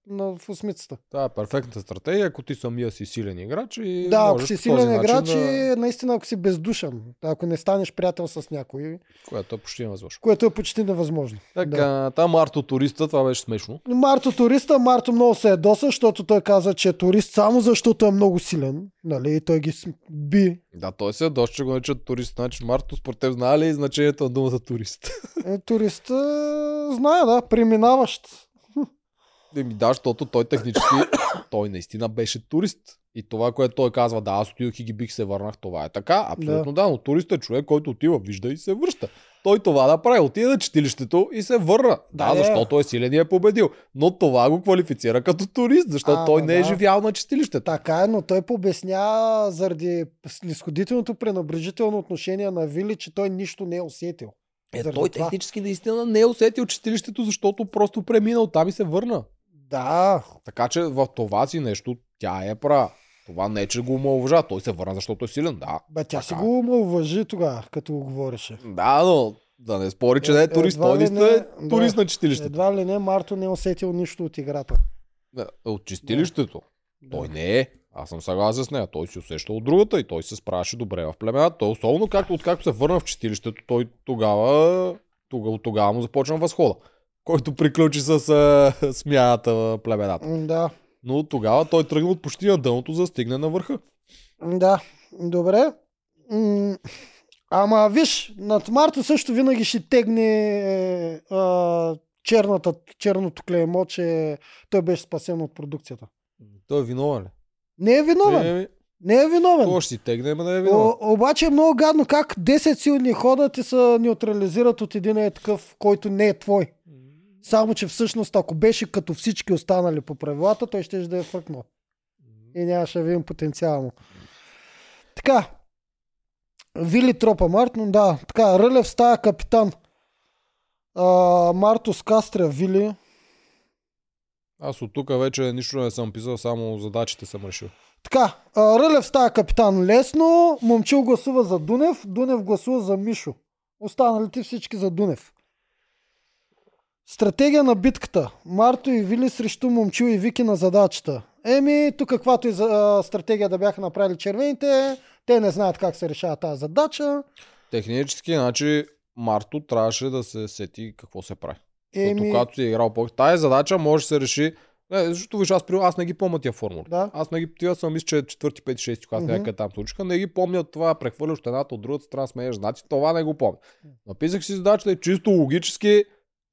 на, в осмицата. Това е перфектната стратегия, ако ти самия си силен играч и Да, ако си силен играч да... и наистина ако си бездушен, ако не станеш приятел с някой, Което е почти невъзможно. което е почти невъзможно. Така, Да. там Марто туриста, това беше смешно. Марто туриста, Марто много се ядоса, защото той каза, че е турист само защото е много силен. Нали? И той ги би. Да, той се е доста, че го наричат турист. Значи Марто според теб знае ли значението на думата турист? Е, турист, е, знае, да, преминаващ. Еми да, защото той технически, <coughs> той наистина беше турист. И това, което той казва, да, аз отидох и ги бих се върнах, това е така. Абсолютно да, но турист е човек, който отива, вижда и се връща. Той това да прави, отиде на читилището и се върна. Да, Да, защото е силен и е победил. Но това го квалифицира като турист, защото А, той не е да. живял на читилището. Така е, но той пообясня заради снисходителното пренабрежително отношение на Вили, че той нищо не е усетил. Е, той това. технически наистина не е усетил читилището, защото просто преминал там и се върна. Да, Така че в това си нещо тя е права. Това не е, че го омалважа. Той се върна, защото е силен. Да. бе, тя си така. го уважи тогава, като го говореше. Да, но да не спори, че не е Е, турист. едва Той ли наистина е не- турист да. на чистилището. Едва ли не, Марто не е усетил нищо от играта. Да, От чистилището. Да. Той не е. Аз съм съгласен с нея. Той си усеща от другата и той се справяше добре в племената. Той особено както, откакто се върна в чистилището, той тогава, тогава, тогава му започна възхода. Който приключи с а, <laughs> смяната в племената. Да, Но тогава той тръгна от почти на дъното, за да стигне на върха. да, добре. М, Ама виж, над Марто също винаги ще тегне е, черната, черното клеймо, че той беше спасен от продукцията. Той е виновен ли? Не е виновен. Еми, Не е виновен. той ще си тегне, ама не е виновен. О, обаче е много гадно как 10 силни ходят и се неутрализират от един е такъв, който не е твой. Само, че всъщност, ако беше като всички останали по правилата, той ще да е фръкнал. И нямаше да видим потенциала му. Така. Вили тропа Март, но да. Така, Рълев става капитан. А, Мартус Кастря Вили. Аз от тук вече нищо не съм писал, само задачите съм решил. Така, Рълев става капитан лесно. Момчил гласува за Дунев. Дунев гласува за Мишо. Останалите всички за Дунев. Стратегия на битката. Марто и Вили срещу Момчил и Вики на задачата. Еми, тук каквато и за, а, стратегия да бяха направили червените, те не знаят как се решава тази задача. Технически, значи, Марто трябваше да се сети какво се прави. Защото Еми, когато си е играл по Тая задача може да се реши. Не, защото виж, аз, аз не ги помня тия формули. Да. Аз не ги, тия съм мисля, че е четвърти, пети, шести, когато Мгм. някъде там случиха. Не ги помня това, прехвърляш едната от другата страна, сменяш знаци. Това не го помня. Написах си задачата и чисто логически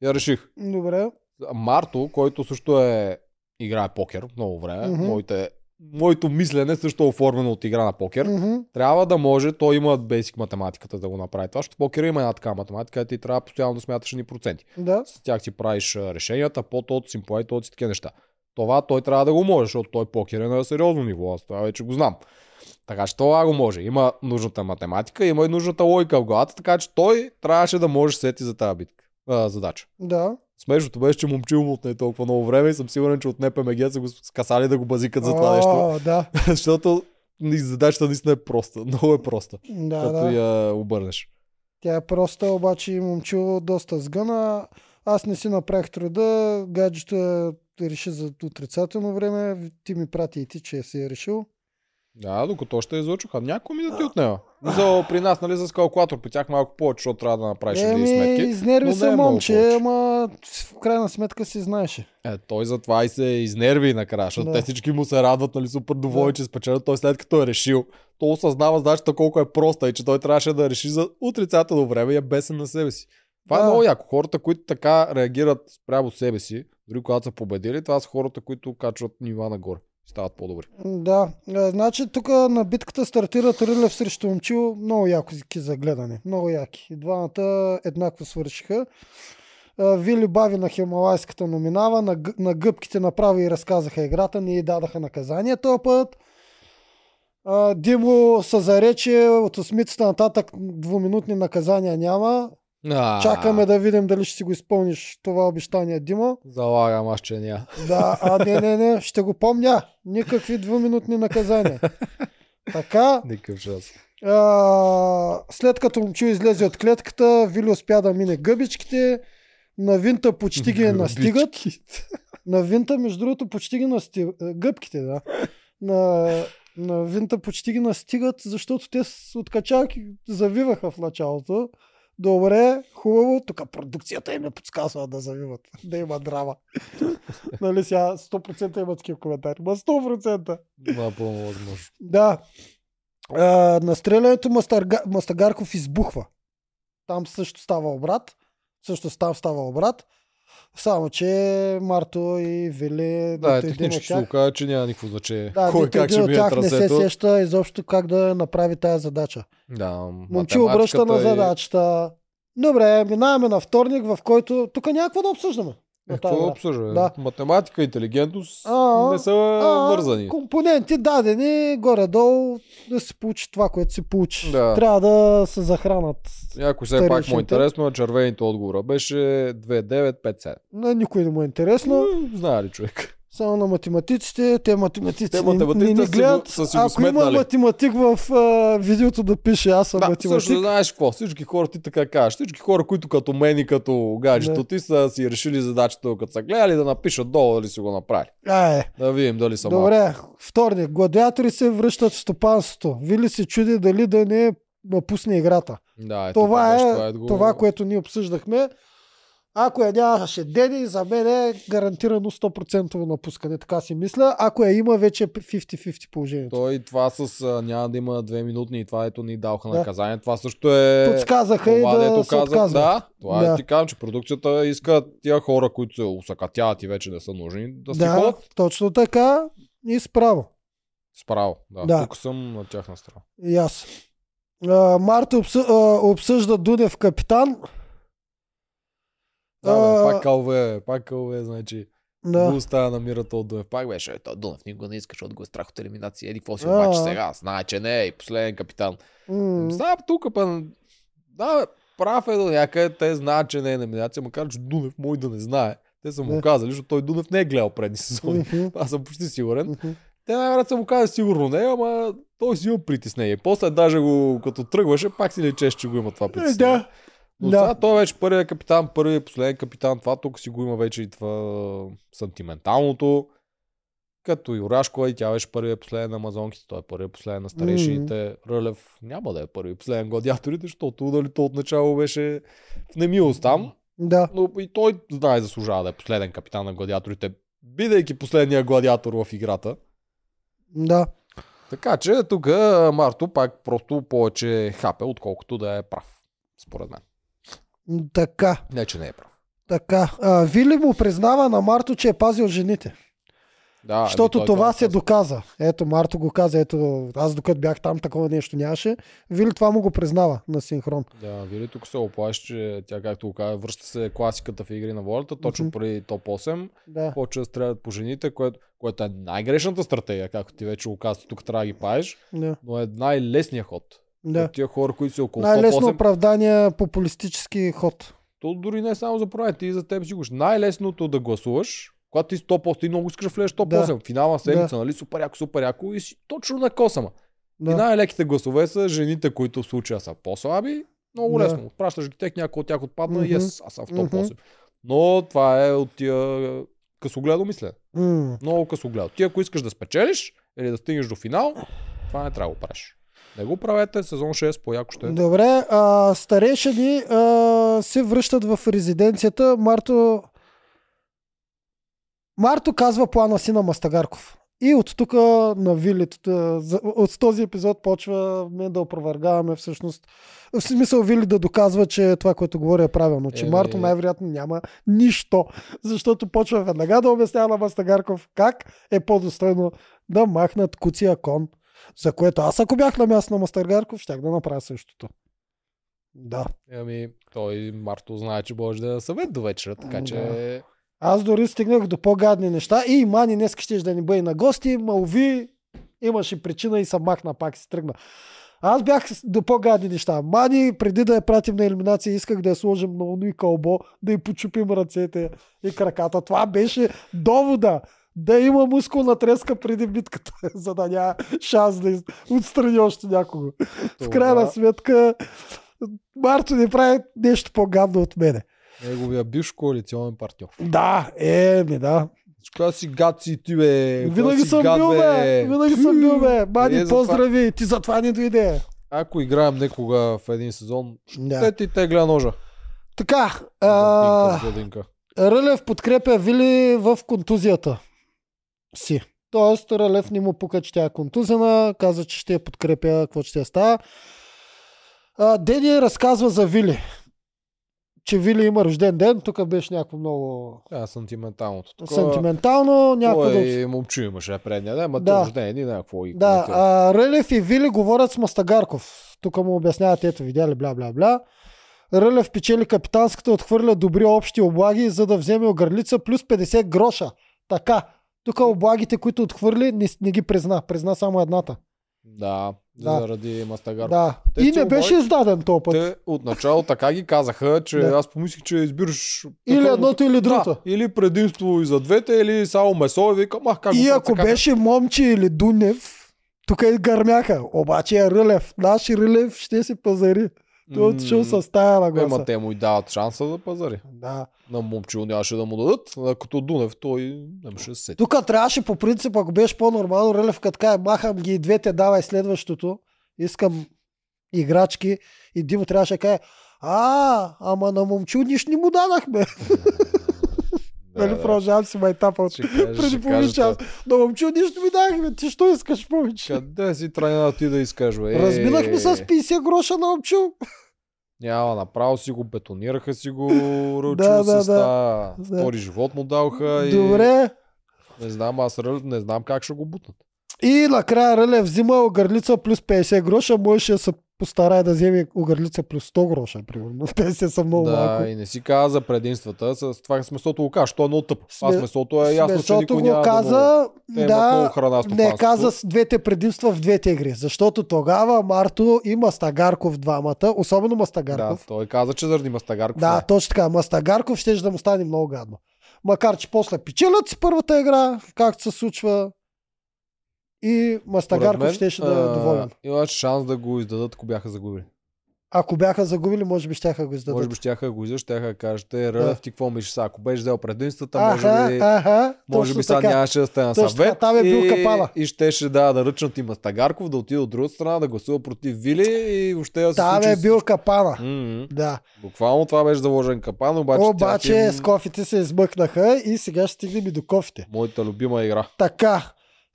я реших. добре. Марто, който също е играе покер много време. Мгм. Моите, моето мислене също е оформено от игра на покер. Мгм. Трябва да може, той има бейсик математиката да го направи това, защото в покера има една така математика, ти трябва постоянно да смяташ ни проценти. Да. С тях си правиш решенията, по тот, симплай, тот и такива неща. Това той трябва да го може, защото той покер е на сериозно ниво, аз това вече го знам. Така че това го може. Има нужната математика, има и нужната логика в главата, така че той трябваше да може сети за тази битка, а, задача. Да. Смешното беше, че момчил му отне толкова много време и съм сигурен, че от НПМГ са го скасали да го базикат за това нещо. Да. <laughs> Защото задачата наистина е проста. <laughs> Много е проста. Да, като да. я обърнеш. Тя е проста, обаче момчил доста сгъна. Аз не си направих труда. Гаджето я реши за отрицателно време. Ти ми прати и ти, че си е решил. Да, докато още излъчваха. Няколко минути отнема. За, при нас, нали, с калкулатор, при тях малко повече, защото трябва да направиш Еми, сметки. изнерви се е момче, ама в крайна сметка си знаеше. Е, той затова и се изнерви накрая, защото Да. те всички му се радват, нали, супер доволни, Да. че спечелят. Той след като е решил, то осъзнава задачата колко е проста и че той трябваше да реши за отрицателно време и е бесен на себе си. Това Да. е много яко. Хората, които така реагират спрямо себе си, дори когато са победили, това са хората, които качват нива нагоре. Стават по-добри. Да, а, значи тук на битката стартират Рилев срещу Момчил. Много яки за гледане. Много яки. И двамата еднакво свършиха. А, Вили бави на Хималайската номинава, на, на гъбките направи и разказаха играта, ни дадаха наказание този път. А, Димо се зарече от осмицата нататък двуминутни наказания няма. А, Чакаме да видим дали ще си го изпълниш това обещание, Димо. Залагам аз, че ня. Да, а не, не, не, ще го помня. Никакви двуминутни наказания. <laughs> Така, Никакъв шанс. а, след като момчу излезе от клетката, Вили успя да мине гъбичките. На винта почти ги настигат. На винта, между другото, почти ги настигат. Гъбките, да. На, на винта почти ги настигат, защото те с откачалки завиваха в началото. Добре, хубаво. Тук продукцията им е подсказва да завиват. Да има драма. <laughs> нали сега 100% има такива коментари. Ма 100%. Напълно възможно. Да. А, на стрелянето Мастарга... Мастагарков избухва. Там също става обрат. Също там става обрат. Само, че Марто и Вили... Да, един технически ще кажа, че няма никакво значение. да, Кой как ще мине тях не се трасето. сеща изобщо как да направи тази задача. Да, Момче обръща на математиката и- задачата. Добре, минаваме на вторник, в който... Тук няма какво да обсъждаме. Е, Какво игра. обсъждаме? Да. Математика, интелигентност А, не са А, вързани. Компоненти дадени горе-долу да се получи това, което се получи. Да. Трябва да се захранат. Някой все пак му е интересно, на червените отговора беше 2-9-5-7. На никой не му е интересно. Знае ли човек? Само на математиците. Те математици Те не, не математиците си го- гледат. са си го Ако има сметнали. математик в а, видеото да пише аз съм Да, математик. също знаеш какво, всички хора ти така кажеш, всички хора, които като мен и като гаджето Да. ти са си решили задачата, като са гледали да напишат долу дали си го направили. А, е. Да видим дали са малко. Добре, вторник. Гладиатори се връщат в стопанството. Вили се чуди дали да не напусне играта. Да, е, това тук е беше го- това, което ние обсъждахме. Ако я нямаше Дени, за мен е гарантирано 100% напускане, така си мисля. Ако я има, вече е 50-50 положението. Той това с а, няма да има две минутни и това ето ни даваха Да. наказание. Това също е... Подсказаха и да дето се каза, отказва. Да, това Да. ти казвам, че продукцията иска тия хора, които се усъкатяват и вече не са нужни, да си Да, ходят точно така и справо. справо. Да, Да. тук съм на тяхна страна. И аз. А, Марта обсъ... обсъжда Дунев капитан. Да, бе, А, пак калве, пак калве, значи. Да. Го остава намират от Дунев. Пак беше, той Дунев никога не иска, защото го е страх от елиминация. Еди, какво си обаче сега? Знае, че не е и последен капитан. М, Става тук, па... Да, бе, прав е до някъде. Те знаят, че не е елиминация, макар че Дунев мой да не знае. Те са му Да. казали, защото той Дунев не е гледал предни сезони. мгм, Аз съм почти сигурен. мгм. Те най-вероятно са му казали сигурно не, ама той си има притеснение. После даже го, като тръгваше, пак си лечеше, че го има това Е, притеснение. Да. Но Да. сега той вече първият капитан, първият последен капитан, това тук си го има вече и това сантименталното. Като Юрашкова и тя беше първият последен на Амазонките, той е първият последен на старейшините. Рълев няма да е първи последен гладиаторите, защото дали то отначало беше в немилост там. Да. Но и той знае заслужава да е последен капитан на гладиаторите, бидейки последния гладиатор в играта. Да. Така че тук Марто пак просто повече хапе, отколкото да е прав. Според мен. Така. Не, че не е прав. Така. А, Вили му признава на Марто, че е пазил жените. Да, Защото ами той това се каза. доказа. Ето, Марто го каза, ето, аз докато бях там, такова нещо нямаше. Вили това му го признава на синхрон. Да, Вили тук се оплаши, че тя, както го каза, връща се класиката в игри на волята, точно Мгм. преди топ 8, Да. почва да стрелят по жените, което, което е най-грешната стратегия, както ти вече го каза, тук трябва да ги паеш, да. но е най-лесният ход. Да. От тия хора, които са около Най-лесно топ 8, оправдание популистически ход. то дори не е само за ти и за теб си го. Най-лесното да гласуваш, когато ти си топ 8, ти много искаш да влезеш в топ Да. 8, финална седмица, нали, супер яко, супер яко и си точно на косама. Да. И най-леките гласове са жените, които в случая са по-слаби. Много Да. лесно. Пращаш ги тех, някой от тях отпадна и Мгм. yes, аз съм в топ Мгм. 8. Но това е от тия късогледо мислене. М. Много късогледо. Ти ако искаш да спечелиш или да стигнеш до финал, това не трябва да го правиш. Не го правете, сезон 6 по-яко ще е. Добре, а, старейшини а, се връщат в резиденцията. Марто Марто казва плана си на Мастагарков. И от тук на за- от този епизод почваме да опровергаваме всъщност. В смисъл Вили да доказва, че това, което говоря е правилно. Че Еми- Марто най-вероятно няма нищо. Защото почва веднага да обяснява на Мастагарков как е по-достойно да махнат куция кон. За което аз ако бях на място на Мастагарков, щях да направя същото. Да. Ами, той Марто знае, че може да е съвет до вечера, така че... Аз дори стигнах до по-гадни неща. И Мани днес щеш да ни бъде на гости, ма уви, имаше причина и съм махна пак и се тръгна. Аз бях до по-гадни неща. Мани, преди да я пратим на елиминация, исках да я сложим на оно и кълбо, да й почупим ръцете и краката. Това беше довода да има мускулна треска преди битката, <laughs> за да няма шанс да отстрани още някого. В крайна сметка, Марто не прави нещо по-гадно от мене. Неговия бивш коалиционен партньор. Да, е, ми да. Коя си гад си ти, бе? Винаги съм гад, бил, бе. Винаги съм бил, бе. Мани, Е, затова- поздрави. Ти затова не дойде. Ако играем некога в един сезон, Да. те ти тегля ножа. Така, А... Рълев подкрепя Вили в контузията си. Тоест, Рълев не му пука, че тя е контузена, каза, че ще я подкрепя, какво ще я става. А, Дени разказва за Вили. Че Вили има рожден ден. Тук беше някакво много е сантименталното. Такова- сантиментално. Някакво да... Той момчу имаше предния ден, ма Да. рожден и някакво и Да, а, Рълев и Вили говорят с Мастагарков. Тук му обясняват, ето видяли, бля. Рълев печели капитанската, отхвърля добри общи облаги, за да вземе огърлица плюс 50 гроша. Така. Тук облагите, които отхвърли, не, не ги призна. Призна само едната. Да, Да. заради Мастагар. Да. Те И не беше облаги- издаден този път. Те отначало така ги казаха, че Да. аз помислих, че избираш... Или такова- едното, или другото. Да, или предимство и за двете, или само месо и викам, ах, как И го ако беше момче или Дунев, тук и гърмяха. Обаче е Рълев. Наш Рълев ще си пазари. Той е отишъл с тая на Ема те му и дават шанса да пазари. Да. На момчил нямаше да му дадат, а като Дунев той нямаше да се сети. Тук трябваше по принцип, ако беше по-нормално, Рълев като каже, махам ги и двете, давай следващото. Искам играчки. И Димо трябваше да каже, а, ама на момчу нищо не му дадахме. <laughs> Нали продължавам си майтапа от преди половин час. На момчу нищо ми дадахме. Ти що искаш повече? Къде си трайна ти да искаш, бе? Разминахме с 50 гроша на момчу. Няма, направо си го бетонираха си го рълчо <laughs> Да, да, да, с да. да. Да. Втори живот му даваха и Добре. не знам, аз не знам как ще го бутнат. И накрая Рълев взима огърлица плюс 50 гроша. Можеше да се постарае да вземе огърлица плюс 100 гроша, примерно. <laughs> 50 са много да, малко. и не си каза за предимствата. С това с месото го кажа, то е много тъп. Сме- Аз месото е ясно, че Смесото никой го каза, да. Те да, храна не каза с двете предимства в двете игри. Защото тогава Марто и Мастагарков двамата, особено Да, Мастагарков. той каза, че заради Мастагарков. Да, не. точно така. Мастагарков ще да му стане много гадно. Макар, че после печелят си първата игра, както се случва. И Мастагарков мен, щеше да е доволен. Имаше шанс да го издадат, ако бяха загубили. Ако бяха загубили, може би ще го издадат. Може би щяха да го издадат, щяха да кажат, е, Рълев, ти какво мислиш сега? Ако беше взел предимствата, Аха, може би... аха, Може би сега нямаше да сте на съвет. така, там е бил и, капана. И щеше да, да ръчнат и Мастагарков, да отиде от другата страна, да гласува против Вили и въобще да се Там случи е бил капана. М-м. Да. Буквално това беше заложен капан, обаче, Обаче тя ти- с кофите се измъкнаха и сега ще стигнем и до кофите. Моята любима игра. Така,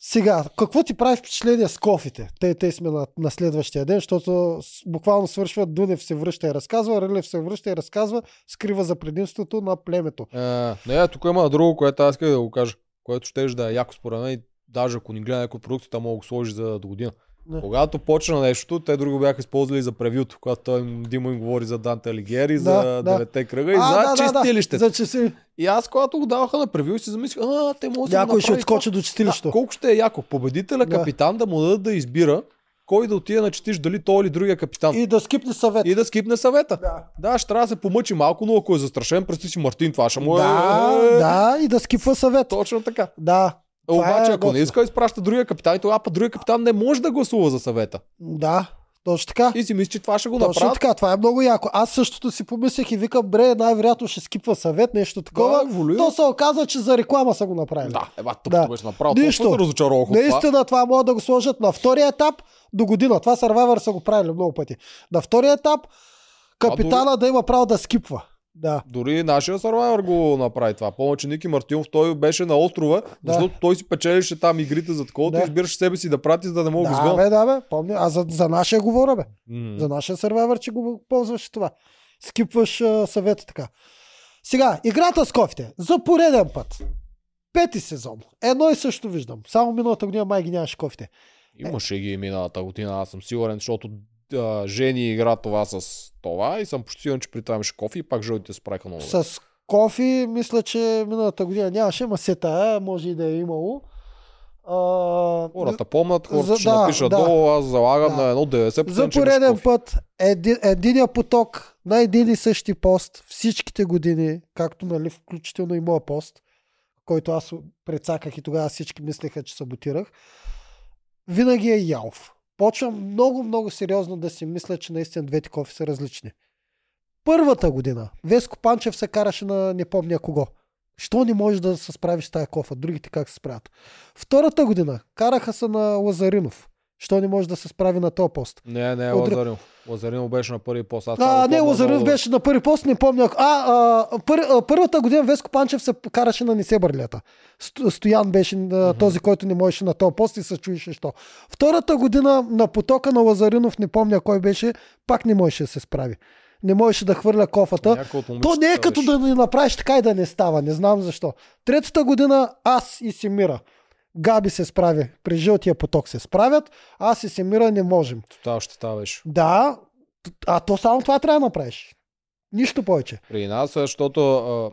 сега, какво ти прави впечатление с кофите? Те, те сме на, на следващия ден, защото буквално свършва, Дунев се връща и разказва, Рълев се връща и разказва, скрива за предимството на племето. А, не, тук има друго, което аз исках да го кажа. което ще да е яко според мен. и Даже ако ни гледа някой продукцията, мога да го сложи за до година. Не. Когато почна нещо, те друго бяха използвали за превюто, когато той им- Димо им говори за Данте Алигери, Да, за да. девете кръга и А, за да, да, да. чистилището. За си... И аз, когато го даваха на превю, си замислих, а, те могат да Някой ще отскочи до чистилището. Да, колко ще е яко. Победителя, Да. капитан, да му дадат да избира кой да отиде на четиш, дали той или другия капитан. И, И да скипне съвет. и да скипне съвета. Да. Да, ще трябва да се помъчи малко, но ако е застрашен, представи си Мартин, това ще му е... Да, да, и да скипва съвет. Точно така. Да. Обаче, е ако не готино. иска, изпраща другия капитан, и тогава път другия капитан не може да гласува за съвета. Да, точно така. И си мисли, че това ще го Точно направят. така, това е много яко. Аз същото си помислях и викам, бре, най-вероятно ще скипва съвет, нещо такова. Да. То се оказа, че за реклама са го направили. Да, ева, тъпто Да. беше направо. Нищо. Се разочаровах. Наистина това могат да го сложат на втория етап до година. Това Survivor са го правили много пъти. На втория етап капитана да има право да скипва. Да. Дори нашия Survivor го направи това. Помня, че Ники Мартинов той беше на острова, Да. защото той си печелише там игрите за такова, Да. да. избираше себе си да прати, за да не мога да го Да, изгонят. бе, да, бе. Помня. А за, за нашия говоря, бе. М. За нашия сервайвър, че го ползваш това. Скипваш а, съвета така. Сега, играта с кофите. За пореден път. Пети сезон. Едно и също виждам. Само миналата година май ги нямаше кофите. Имаше ги миналата година, аз съм сигурен, защото а, Жени игра това с това и съм почти сигурен, че при това имаше кофе и пак жълтите се правиха много. С кофи, мисля, че миналата година нямаше, ма се тая, може и да е имало. А, Хората помнят, хората За- ще да, напишат да. долу, аз залагам Да. на едно 90%. За пореден път еди, единия поток на един и същи пост всичките години, както нали, включително и моя пост, който аз прецаках и тогава всички мислеха, че саботирах, винаги е ялов. Почвам много, много сериозно да си мисля, че наистина двете кофи са различни. Първата година Веско Панчев се караше на не помня кого. Що не можеш да се справиш с тая кофа? Другите как се справят? Втората година караха се на Лазаринов. Що не може да се справи на този пост? Не, не, От- Лазаринов. Лазаринов беше на първи пост. Аз А, не, помня Лазаринов много. беше на първи пост, не помня. А, а, пър, а първата година Веско Панчев се караше на Несебърлята. Сто- Стоян беше а, този, който не можеше на този пост и се чуеше що. Втората година на потока на Лазаринов, не помня кой беше, пак не можеше да се справи. Не можеше да хвърля кофата. То не е като беше. да ни направиш така и да не става. Не знам защо. Третата година аз и Семира. Габи се справи. При жълтия поток се справят. Аз и Семира не можем. Тотал щета беше. Да, а то само това трябва да направиш. Нищо повече. При нас, защото...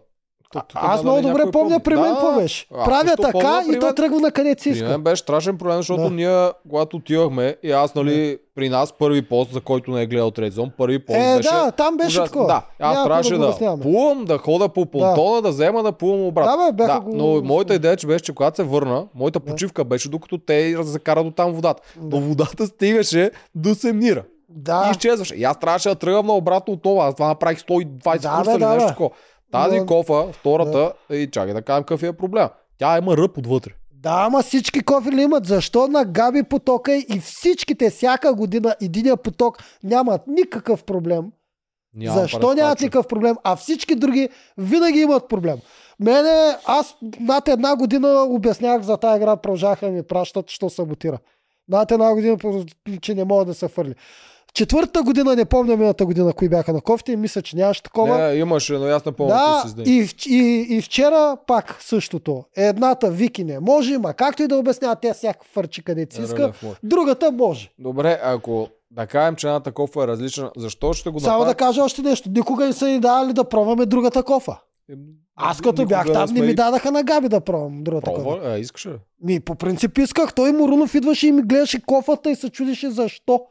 А, аз много добре помня при мен Да, какво беше. Правя така помня и то тръгва на къде си При иска. мен беше страшен проблем, защото Да. ние, когато отивахме, и аз, нали, при нас първи пост, за който не е гледал трети сезон, първи пост Е, беше... да, там беше ужасен. такова. Да, аз Няма трябваше да да, плувам, да хода по понтона, да. взема, да плувам обратно. Да, бе, бяха да, го- но моята идея че беше, че когато се върна, моята почивка беше докато те закарат до там водата. Да. Но водата стигаше до Семнира. И Да, изчезваше. И аз трябваше да тръгвам на обратно отново. Аз това направих 120 Да, курса бе, или да, нещо такова. Тази Но- кофа, втората, и чакай да кажем какъв е проблем. Тя има ръб отвътре. да, ама всички кофи ли имат? Защо на Габи потока и всичките всяка година единия поток нямат никакъв проблем? Нямам Защо представа, нямат никакъв проблем, а всички други винаги имат проблем? Мене, аз над една година обяснявах за тази игра, продължаха да ми пращат, що саботира. Над една година, че не могат да се фърли. Четвъртата година, не помня миналата година, кои бяха на кофите, и мисля, че нямаше такова. Не, имаше, но аз не помня Да, си и, и, и вчера пак същото. Едната Вики не може, ма както и да обяснява, тя всяка фърчи където си иска. Другата може. Добре, ако да кажем, че едната кофа е различна, защо ще го Само да кажа още нещо. Никога не са ни давали да пробваме другата кофа. Е, Аз като никога бях там, сме не ми дадаха на Габи да пробвам другата кофа. Пробва, а, искаш ли? Ми, по принцип исках. Той Морунов идваше и ми гледаше кофата и се чудеше защо.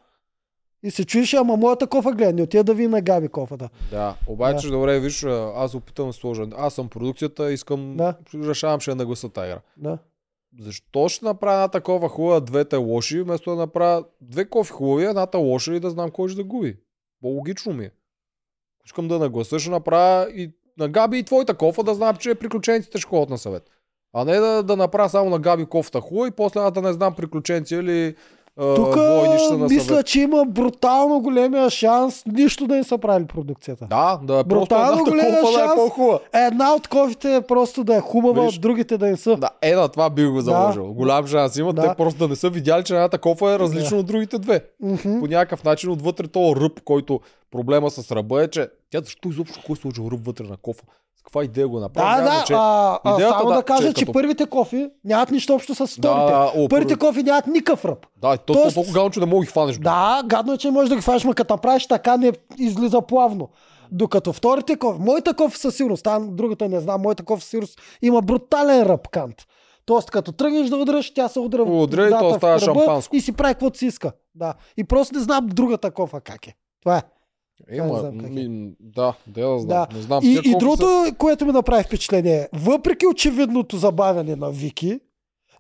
И се чудеше, ама моята кофа гледа, не отида да ви на Габи кофата. Да, обаче добре, виж, аз опитам да сложа. Аз съм продукцията, искам, Да. решавам, ще нагласа тази игра. Да. Защо ще направя една такова хубава, двете лоши, вместо да направя две кофи хубави, едната лоша и да знам кой ще да губи. По-логично ми е. Искам да нагласа, ще направя и на Габи и твоята кофа, да знам, че приключенците ще ходят на съвет. А не да, да направя само на Габи кофта хубава и после да не знам приключенци или Тук мисля, че има брутално големия шанс нищо да не са правили продукцията. Да, да е просто Брутално едната <laughs> големия кофа да е по-хубава. Една от кофите е просто да е хубава, Виж. другите да не са. Да, е, на това бих го заложил. Голям шанс има, Да. те просто да не са видяли, че едната кофа е различна от другите две. Мгм. По някакъв начин отвътре този ръб, който проблема с ръба е, че тя защо изобщо кой е сложил ръб вътре на кофа? С каква идея го направи? Да, да, значение. а, само да, да, кажа, че че, като- първите кофи нямат нищо общо с вторите. Да, о, първите първи- кофи нямат никакъв ръб. Да, то, Тоест- то толкова гадно, че не мога да ги хванеш. Да, гадно е, че можеш да ги фанеш, ма като направиш така не излиза плавно. Докато вторите кофи, моята кофи със сигурност, там другата не знам, моята кофи със сигурност има брутален ръб кант. Тоест, като тръгнеш да удръш, тя се удря в Удря и то в става шампанско. И си прави каквото си иска. Да. И просто не знам другата кофа как е. Това е. Има, как е. ми, да, да, да знам. Да. Не знам. И, и другото, са- което ми направи впечатление, е, въпреки очевидното забавяне на Вики,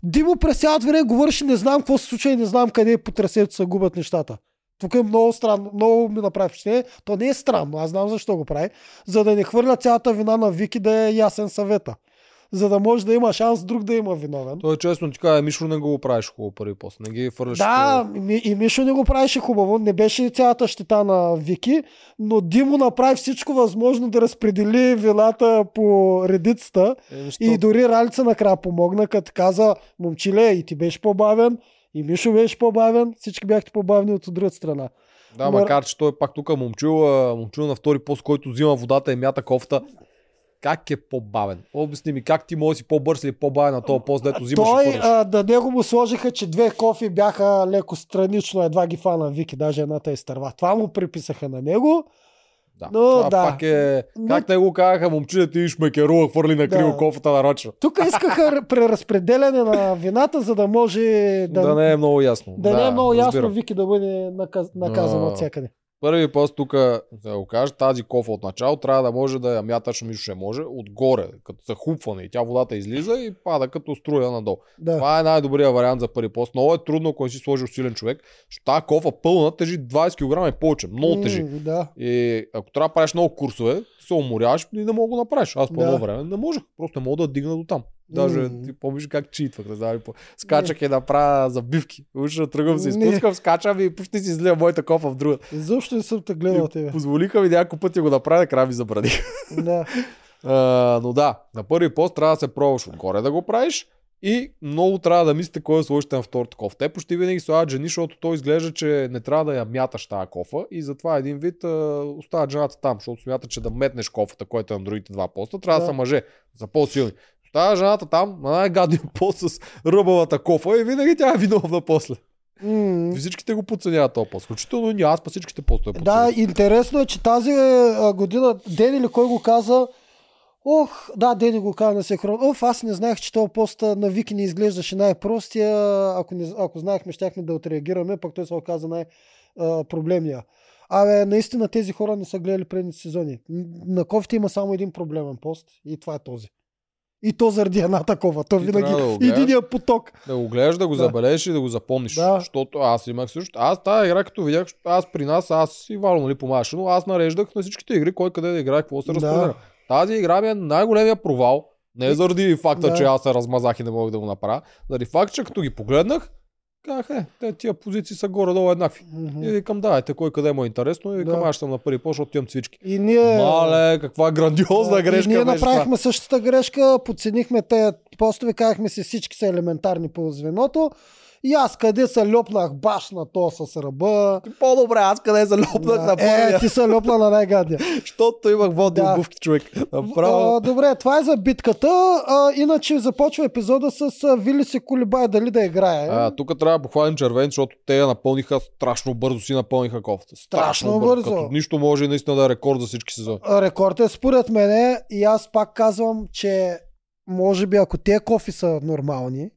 Димо през цялото време говореше, не знам какво се случва и не знам къде по трасето се губят нещата. Тук е много странно, много ми направи впечатление. То не е странно, аз знам защо го прави. За да не хвърля цялата вина на Вики да е ясен съвета. За да може да има шанс друг да има виновен. Той честно ти казва, Мишо не го правиш хубаво първи после. Не ги фърляш. Да, и, и Мишо не го правеше хубаво. Не беше цялата щета на Вики, но Димо направи всичко възможно да разпредели вината по редицата. Е, И дори Ралица накрая помогна, като каза, момчиле, и ти беше по-бавен, и Мишо беше по-бавен, всички бяхте по-бавни от другата страна. Да, Мар- макар че той пак тук момчил, момчил на втори пост, който взима водата и мята кофта. Как е по-бавен? Обясни ми, как ти може да си по-бърз или по-бавен на този пост, дето взимаш Той, и фърляш? а, да него му сложиха, че две кофи бяха леко странично, едва ги фана Вики, даже едната изтърва. Това му приписаха на него. Да. но Това да. пак е... Но- Как не го казаха, момче, ти шмекерува, хвърли на криво Да. кофата на рача. Тук искаха преразпределяне на вината, за да може да, Да, не е много ясно. да не е много ясно разбирам. Вики да бъде наказ, наказана А. от всякъде. Първи пост тук, да го кажа, тази кофа от начало трябва да може да я мяташ, мисля, ще може, отгоре, като захупване и тя водата излиза и пада като струя надолу. Да. Това е най-добрият вариант за първи пост. Много е трудно, ако не си сложил силен човек, защото тази кофа пълна тежи 20 кг и повече. Много тежи. М, Да. И ако трябва да правиш много курсове, се уморяваш и не мога да направиш. Аз по Да. едно време не можех. Просто не мога да дигна до там. Даже М. ти помниш как читвах, не знам. Скачах и направя забивки. Уж тръгвам се, изпускам, скачам и почти си излия моята кофа в друга. Защо не съм те гледал тебе? Позволиха ми няколко пъти го направя, край ми забраних. <laughs> Да. А, но да, на първи пост трябва да се пробваш отгоре да го правиш и много трябва да мислите кой да сложите на втората кофа. Те почти винаги слагат жени, защото той изглежда, че не трябва да я мяташ тази кофа и затова един вид а, оставят жената там, защото смята, че да метнеш кофата, която е на другите два поста, трябва да, Да. са мъже, за по-силни. Оставя жената там на най-гадния <laughs> пост с ръбавата кофа и винаги тя е виновна после. М. Всичките го подценяват този пост. Включително и ние, аз па всичките постове Да, интересно е, че тази а, година, Ден или кой го каза, ох, да, Дени го каза на синхрон, оф, аз не знаех, че този пост на Вики не изглеждаше най-простия, ако, не, ако знаехме, щяхме да отреагираме, пък той се оказа най-проблемния. Абе, наистина тези хора не са гледали предните сезони. На кофите има само един проблемен пост и това е този. И то заради една такова. То Ти винаги да гледаш. единия поток. Да го гледаш, да го Да. забележиш и да го запомниш. Да. Защото аз имах също. Аз тази игра, като видях, аз при нас, аз и Вало, нали, помагаше, но аз нареждах на всичките игри, кой къде да играе, какво се Да. разпределя. Тази игра ми е най-големия провал. Не заради факта, Да. че аз се размазах и не мога да го направя. Заради факта, че като ги погледнах, казах, е, те тия позиции са горе-долу еднакви. Мгм. И викам, давайте, кой къде му е интересно. И викам, Да. аз съм на първи по, защото имам цвички. И ние... Мале, каква грандиозна Да, грешка И ние направихме същата грешка, подценихме тези постове, казахме си всички са елементарни по звеното. И аз къде се лепнах баш на то с ръба. По-добре, аз къде се лопнах на е, първия, ти се лепна на най-гадния. защото имах водни Да. обувки, човек. Направо. А, добре, това е за битката. А, иначе започва епизода с а, Вили се колебае дали да играе. А, тук трябва да похвалим червен, защото те я напълниха страшно бързо си напълниха кофта. Страшно бързо. Като нищо може и наистина да е рекорд за всички сезони. Рекорд е според мене и аз пак казвам, че може би ако тези кофи са нормални,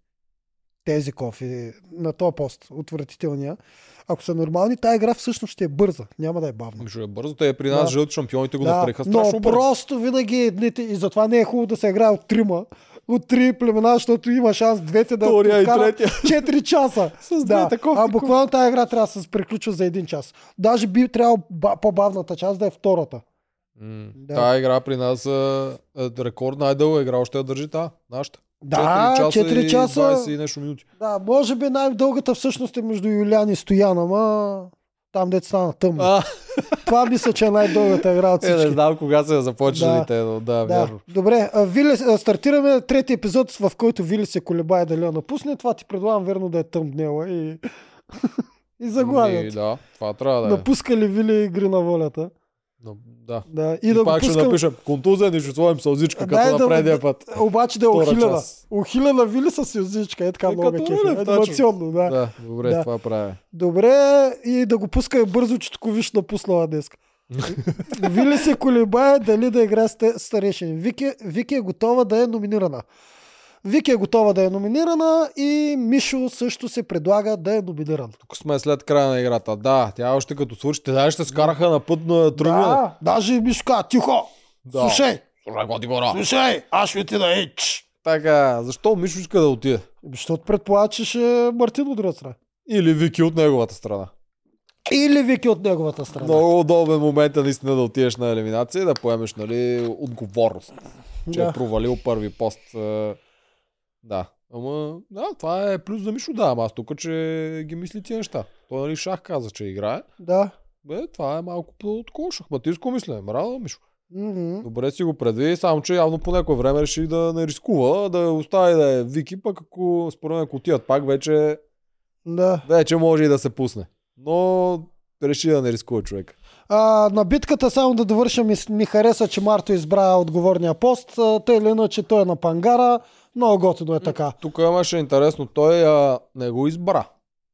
тези кофи на този пост, отвратителния, ако са нормални, тази игра всъщност ще е бърза, няма да е бавна. Ще е бързо, те при нас Да. жълти шампионите го Да, направиха но страшно бързо. просто винаги едните, и затова не е хубаво да се играе от трима, от три племена, защото има шанс двете да Втория и третия. 4 часа. <laughs> С да. А буквално тази игра трябва да се приключва за един час. Даже би трябвало ба- по-бавната част да е втората. М, Да. Тая игра при нас е рекорд най-дълга игра, още я държи та, нашата. Да, 4 и часа. 20 и нещо минути. Да, може би най-дългата всъщност е между Юлиан и Стоян, ама там дете стана тъмно. А, Това мисля, че е най-дългата игра от е, не всички. знам кога я започнали Да. те, но да, Да. вярно. Добре, Вили, стартираме трети епизод, в който Вили се колебае дали я напусне. Това ти предлагам верно да е тъмнела и, <laughs> и заглавието. да, това трябва да е. Напуска ли Вили игри на волята? Но, да. Да, И, и, да пак ще пускам, напишем контузен и ще сложим сълзичка, като да- на предния да- път. обаче да е ухилена. Ухилена вили с сюзичка, е така Е, много като кефи. Точно. Анимационно, да. Да, добре, Да. това правя. Добре, и да го пуска бързо, че тук виж напуснала днес. <laughs> Вили се колебае дали да играе с старешини. Вики, Вики е готова да е номинирана. Вики е готова да е номинирана и Мишо също се предлага да е номиниран. Тук сме след края на играта. Да, тя още като свърши, те даже ще скараха на път на тръгване. Да, даже Мишо каза, тихо, Да. слушай, Слушай, аз ще ти да ич. Така, защо Мишо иска да отиде? Защото предполага, че ще е Мартин от друга страна. Или Вики от неговата страна. Или Вики от неговата страна. Много удобен момент е наистина да отидеш на елиминация и да поемеш нали, отговорност. Че Да. е провалил първи пост. е, Да. Ама, да, това е плюс за Мишо, да, ама аз тук, че ги мисли тия неща. Той нали шах каза, че играе. Да. Бе, това е малко по такова шахматистко мислене. Браво, Мишо. Мгм. Добре си го предви, само че явно по някое време реши да не рискува, да остави да е Вики, пък ако според мен ако отидат пак, вече, Да. вече може и да се пусне. Но реши да не рискува човек. А, на битката само да довърша ми, ми хареса, че Марто избра отговорния пост. Тъй или иначе той е на пангара. Много готино е така. Тук имаше интересно, той а, не го избра.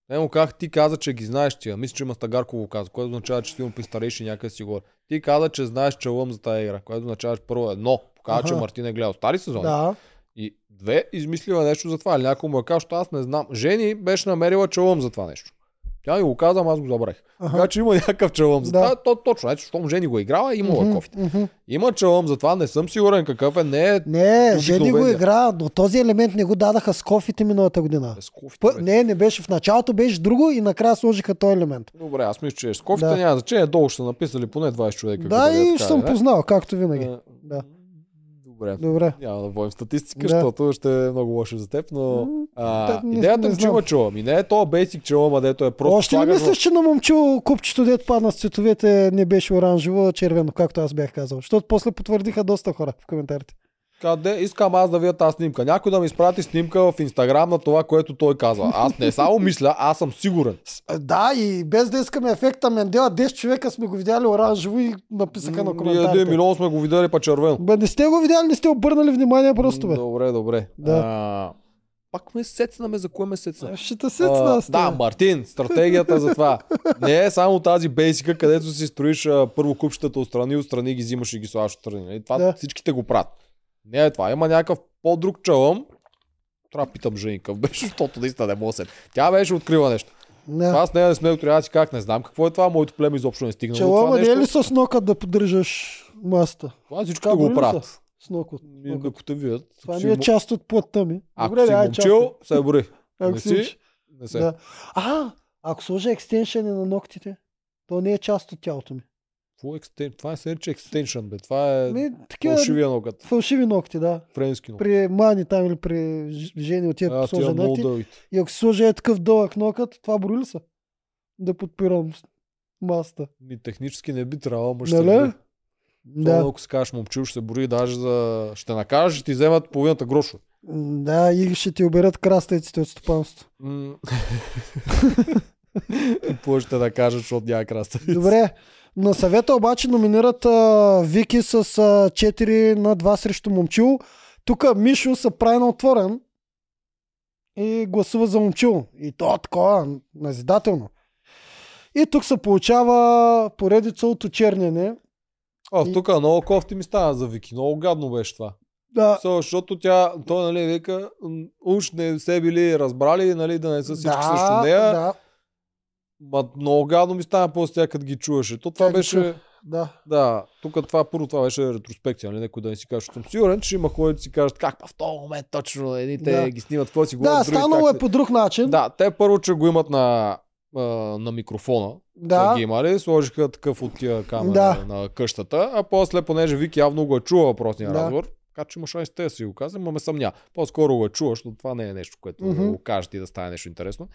Не му как ти каза, че ги знаеш тия. Мисля, че Мастагарко го каза, което означава, че силно при старейши някъде си говори. Ти каза, че знаеш челъм за тази игра, което означава, че първо едно. Показва, че. Мартин е гледал стари сезони. Да. И две, измислила нещо за това. Или някой му е казал, аз не знам. Жени беше намерила челъм за това нещо. Тя ми го каза, аз го забравих. Аха. Така че има някакъв челъм за Да. това. То, точно, ето, щом Жени го е играла, имала Мгм, кофите. мгм. Има челъм за това, не съм сигурен какъв е. Не е Не, Жени го игра, но този елемент не го дадаха с кофите миналата година. без кофите. Бе. не, не беше в началото, беше друго и накрая сложиха този елемент. Добре, аз мисля, че е с кофите, Да. няма значение. Долу ще са написали поне 20 човека. Да, е и така, съм не? познал, както винаги. А, Да. Добре. Добре. Няма да водим статистика, Да. защото ще е много лошо за теб, но а, да, не- идеята не знам. има чула. Ми не е то бейсик челъм, а дето е просто Още ли мислиш, че на момчу купчето, дето падна с цветовете, не беше оранжево, червено, както аз бях казал? Защото после потвърдиха доста хора в коментарите. Къде искам аз да видя тази снимка? Някой да ми изпрати снимка в Инстаграм на това, което той казва. Аз не само мисля, аз съм сигурен. Да, и без да искаме ефекта Мендела, 10 човека сме го видяли оранжево и написаха на М, Ние коментарите. един милион сме го видели па червено. Бе, не сте го видяли, не сте обърнали внимание просто, бе. Добре, добре. Да. А, пак ме сецнаме, за кое ме сецна? Ще те сецна аз. да. Мартин, стратегията за това. Не е само тази бейсика, където си строиш а, първо купчетата отстрани, отстрани ги взимаш и ги слагаш отстрани. нали? Това Да. всичките го правят. Не е това. Има някакъв по-друг чалъм. Трябва да питам Жени какъв беше, <laughs> защото наистина не мога се. Тя беше открила нещо. Да. Аз не, не сме трябва да си как не знам какво е това. Моето племе изобщо не стигна. до това Челома не е ли с нока да поддържаш маста? Това Кабели го ли правят. С нокът. Ако те видят. Това не е му- част от плътта ми. Ако Добре, си да, е момчил, част. се бори. <laughs> Ако Не си не се. Да. А, ако сложа екстеншъни на ногтите, то не е част от тялото ми. Какво е екстен... Това е се нарича екстеншън, бе. Това е Ми, такива фалшивия ногът. фалшиви ногти, да. Френски ногът. При мани там или при жени да тия сложа ногти. И ако сложа е такъв дълъг нокът, това брои ли са? Да подпирам маста. Ми, технически не би трябвало, ама ще Нали? бори. Да. Да. Ако си кажеш момчил, ще се бори даже за... Ще накажеш, ще ти вземат половината грошове. М, Да, и ще ти оберат крастеците от стопанство. Какво ще <laughs> накажат, защото няма краста. Добре. На съвета обаче номинират а, Вики с а, 4 на 2 срещу Момчил. Тук Мишо се прави на отворен и гласува за Момчил. И то такова, назидателно. И тук се получава поредица от очерняне. А, И- тук много кофти ми стана за Вики. Много гадно беше това. Да, So, защото тя, той нали вика, уж не се били разбрали, нали, да не са всички да, срещу нея. да, Ма много гадно ми стана после тя като ги чуваше. То това ги беше... чу. да. Да, тук това първо това беше ретроспекция, нали? Някой да не си каже, съм сигурен, че има хора, да си кажат как па в този момент точно едните Да. ги снимат, какво си Да, говорят, други станало е по друг начин. Да, те първо, че го имат на, а, на микрофона, да. ги имали, сложиха такъв от тия камера Да. на къщата, а после, понеже Вики явно го е чува въпросния Да. разговор, така че има шанс те да си го казвам, но ме съмня. По-скоро го е чува, защото това не е нещо, което Мгм. да го кажете и да стане нещо интересно.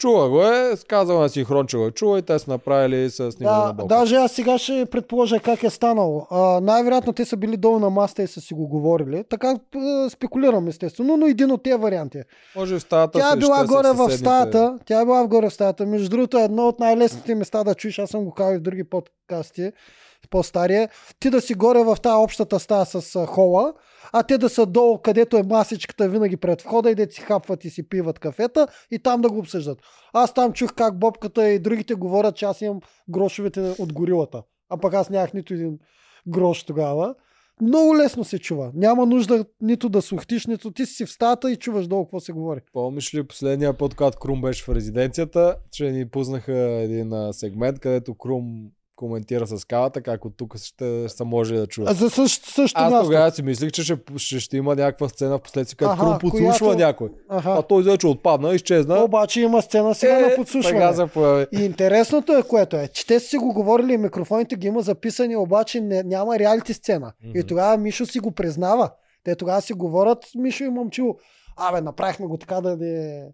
Чува го е, казала на синхрон, че го е чува и те са направили с снимане на Да, балкон. даже аз сега ще предположа как е станало. А, най-вероятно те са били долу на маста и са си го говорили. Така спекулирам естествено, но един от тези варианти. е. Може в стаята Тя е била горе в стаята. Тя е била горе в стаята. Между другото, едно от най-лесните места да чуеш, аз съм го казал и в други под, подкасти, по-стария, ти да си горе в тази общата стая с хола, а те да са долу, където е масичката винаги пред входа и да си хапват и си пиват кафета и там да го обсъждат. Аз там чух как Бобката и другите говорят, че аз имам грошовете от горилата. А пък аз нямах нито един грош тогава. Много лесно се чува. Няма нужда нито да сухтиш, нито ти си в стата и чуваш долу какво се говори. Помниш ли последния път, когато Крум беше в резиденцията, че ни пуснаха един сегмент, където Крум коментира с кавата, как от тук ще са може да чуят. А за същото също Аз място. тогава си мислих, че ще, ще, ще има някаква сцена в последствие, Аха, Крум подслушва която- някой. Аха. А той вече отпадна, изчезна. Обаче има сцена сега на Е, подслушване. Сега се появи. И интересното е което е, че те са си го говорили, микрофоните ги има записани, обаче не, няма реалити сцена. Мгм. И тогава Мишо си го признава. Те тогава си говорят, Мишо и Момчил, абе, направихме го така да не...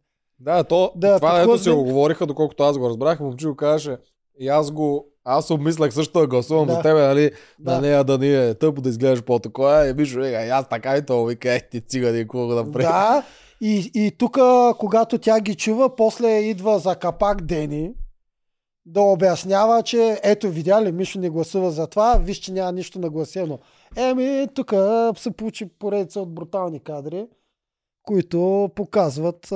Да, то, Да, това ето си го говориха, доколкото аз го разбрах, момче го казваше. И аз го, аз обмислях също да гласувам Да. за тебе, нали, Да. на нея да ни е тъпо да изглеждаш по-такова. Мишо вика, и аз така и то, вика, ех ти цигани, какво го направи. Да, и, и тук, когато тя ги чува, после идва за капак Дени да обяснява, че ето видя ли, Мишо не гласува за това, виж, че няма нищо нагласено. Еми, тук се получи поредица от брутални кадри, които показват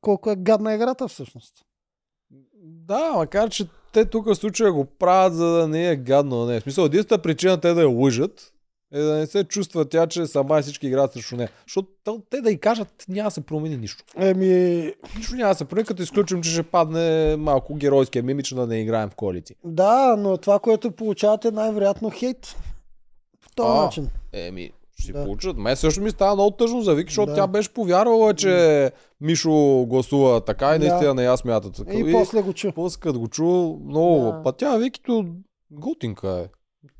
колко е гадна играта всъщност. Да, макар че те тук в случая го правят, за да не е гадно. Не. В смисъл, единствената причина те да я лъжат е да не се чувства тя, че сама и всички играят срещу нея. Защото те- да й кажат, няма да се промени нищо. Еми, Нищо няма да се промени, като изключим, че ще падне малко геройския мимич да не играем в коалиции. да, но това, което получавате, най-вероятно хейт. По този А, начин. Еми, ще си Да. получат. Мен също ми става много тъжно за Вики, защото Да. тя беше повярвала, че Мишо гласува така и Да. наистина не я смята така. И, после го чу. после като го чу, много. Да. Да. Па тя Викито готинка е.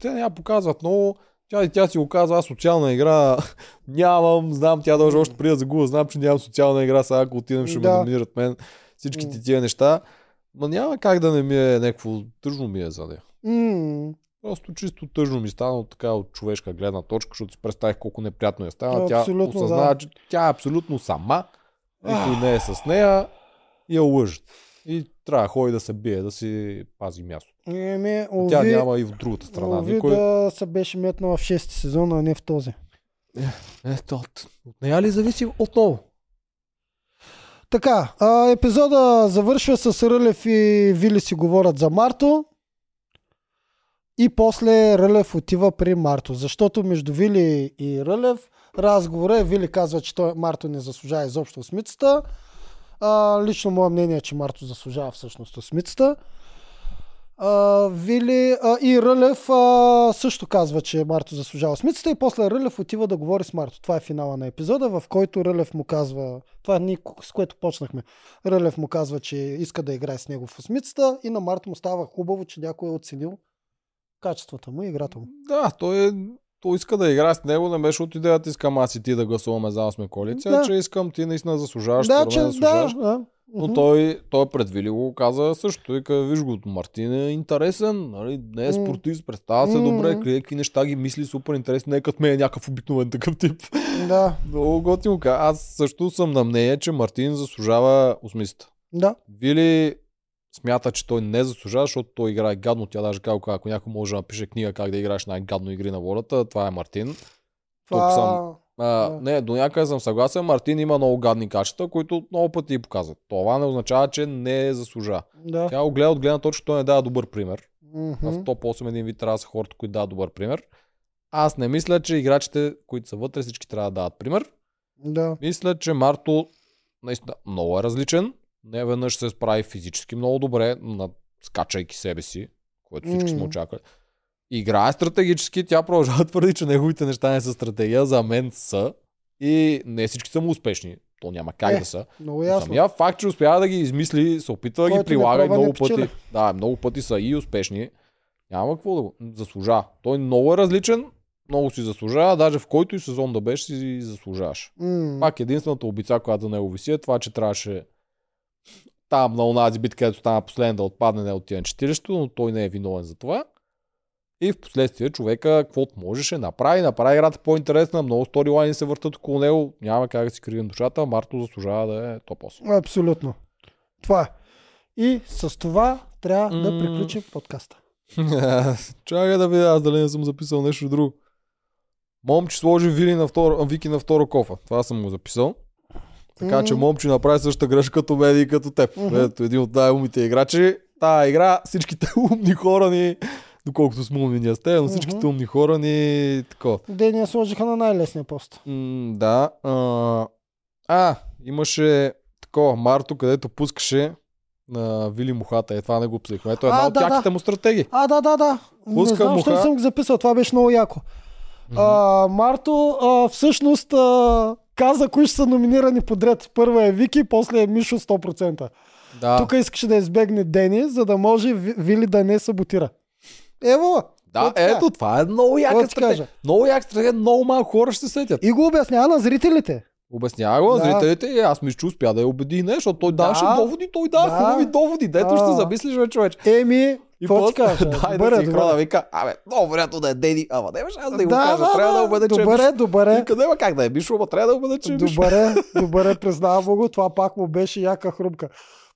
Те не я показват много. Тя и тя си го казва, аз социална игра <laughs> нямам, знам, тя дължи още преди да загуба, знам, че нямам социална игра, сега ако отидем ще Да. ме номинират мен. Всичките тия неща. Ма няма как да не ми е някакво тъжно ми е за нея. М, Просто чисто тъжно ми стана от така от човешка гледна точка, защото си представих колко неприятно е стана. Тя Абсолютно, осъзнава, да. че тя е абсолютно сама, никой не е с нея и я лъжат. И трябва ходи да се бие, да си пази място. Еми, Тя ови, няма и в другата страна. ови Никой... да се беше метнала в 6 сезон, а не в този. Ето, от, от нея ли зависи отново? Така, а, епизода завършва с Рълев и Вили си говорят за Марто. И после Рълев отива при Марто. Защото между Вили и Рълев разговора е Вили казва, че той Марто не заслужава изобщо осмицата. А, лично мое мнение е, че Марто заслужава всъщност осмицата. А, Вили а, и Рълев а, също казва, че Марто заслужава осмицата и после Рълев отива да говори с Марто. Това е финала на епизода, в който Рълев му казва, това е с което почнахме. Рълев му казва, че иска да играе с него в осмицата и на Марто му става хубаво, че някой е оценил качествата му и играта му. Да, той, е, той иска да играе с него, не беше от идеята искам аз и ти да гласуваме заедно сме коалиция, Да. че искам ти наистина заслужаваш, да, че, мен да, заслужаваш. да. Но той, той пред Вили го каза също. И каза, виж го, Мартин е интересен, нали? не е спортист, представя се М. добре, какви неща ги мисли, супер интересен, не е като мен е някакъв обикновен такъв тип. Да, <laughs> Много готино. ка- Аз също съм на мнение, че Мартин заслужава осмисата. да. Вили смята, че той не заслужава, защото той играе гадно. Тя даже казва, ако някой може да напише книга как да играеш най-гадно игри на волята, това е Мартин. Това... съм. А, Да. Не, до някъде съм съгласен. Мартин има много гадни качества, които много пъти показват. Това не означава, че не е заслужава. Да. Тя го гледа от гледна точка, той не дава добър пример. Мгм. В топ 8 един вид трябва да са хората, които дават добър пример. Аз не мисля, че играчите, които са вътре, всички трябва да дават пример. Да. Мисля, че Марто наистина много е различен. Не веднъж се справи физически много добре, скачайки себе си, което всички сме М. очаквали. Играе стратегически, тя продължава <laughs> твърди, че неговите неща не са стратегия, за мен са. И не всички са му успешни. То няма как Е, да са. Много Но ясно. Самия факт, че успява да ги измисли, се опитва да ги Който не прилага и не много пъти. Да, много пъти са и успешни. Няма какво да го заслужава. Той много е различен, много си заслужава, даже в който и сезон да беше си заслужаваш. М. Пак единствената обица, която за него виси е това, че трябваше там на онази битка, където стана последен да отпадне не отиде на читилището, но той не е виновен за това. И в последствие човека, каквото можеше, направи, направи играта по-интересна, много сторилайни се въртат около него, няма как да си кривим душата, Марто заслужава да е топ 8. Абсолютно. Това е. И с това трябва да М. приключим подкаста. <laughs> Чакай да видя аз дали не съм записал нещо друго. Момче сложи Вили на второ, Вики на втора кофа. Това съм го записал. Така че момче направи същата грешка като мен и като теб. Мгм. Ето един от най-умните играчи. Тая игра, всичките <laughs> умни хора ни, доколкото сме умни ние с теб, но всичките умни хора ни тако. Де ни я сложиха на най-лесния пост. М, да. А, а, имаше такова Марто, където пускаше на Вили Мухата. Е, това не го психме. Ето е една А, от да, да. тяките му стратегии. А, да, да, да. Пуска не знам, муха. съм го записал. Това беше много яко. А, Марто а, всъщност а, каза кои ще са номинирани подред. Първа е Вики, после е Мишо 100%. Да, Тук искаше да избегне Дени, за да може Ви- Вили да не саботира. Ево! да така? ето, това е много яка стратегия. Много яка стратегия, много малко хора ще се сетят. И го обяснява на зрителите. Обяснява го на Да. зрителите и аз мисля, че успя да я убеди не, защото той Да. даваше доводи, той дава Да. хубави доводи. Дето ще се замислиш, бе, човече. Еми, И кажа? <laughs> дай Добре, да си хрона, добре. вика, абе, много вероятно да е Деди, ама не беше аз да, го Да, кажа, да, трябва да, да. убеда, че е Добре, Мишо. добре. Вика, няма как да е Мишо, ама трябва да убеда, че е. Добре, добре, <laughs> признавам го, това пак му беше яка хрумка.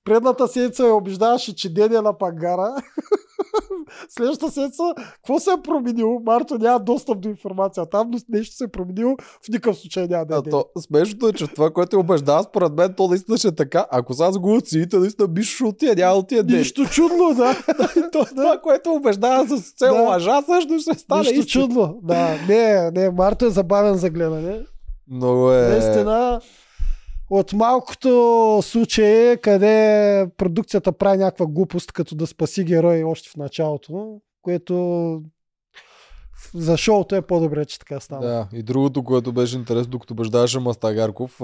Предната седмица я убеждаваше, че ден е на пангара. <laughs> Следващата седмица, какво се е променило? Марто няма достъп до информация. Там нещо се е променило, в никакъв случай няма да е то, смешното е, че това, което е убеждава, според мен, то наистина ще е така. Ако сега загубят сините, наистина Мишо ще отиде, няма отиде. Нищо чудно, да. <laughs> То, това, което убеждава с цел Да. лъжа, също ще стане Нищо чудно. Да, не, не, Марто е забавен за гледане. Много е... Наистина, от малкото случаи, къде продукцията прави някаква глупост, като да спаси герой още в началото, което за шоуто е по-добре, че така става. Да, и другото, което беше интересно, докато убеждаваше Мастагарков,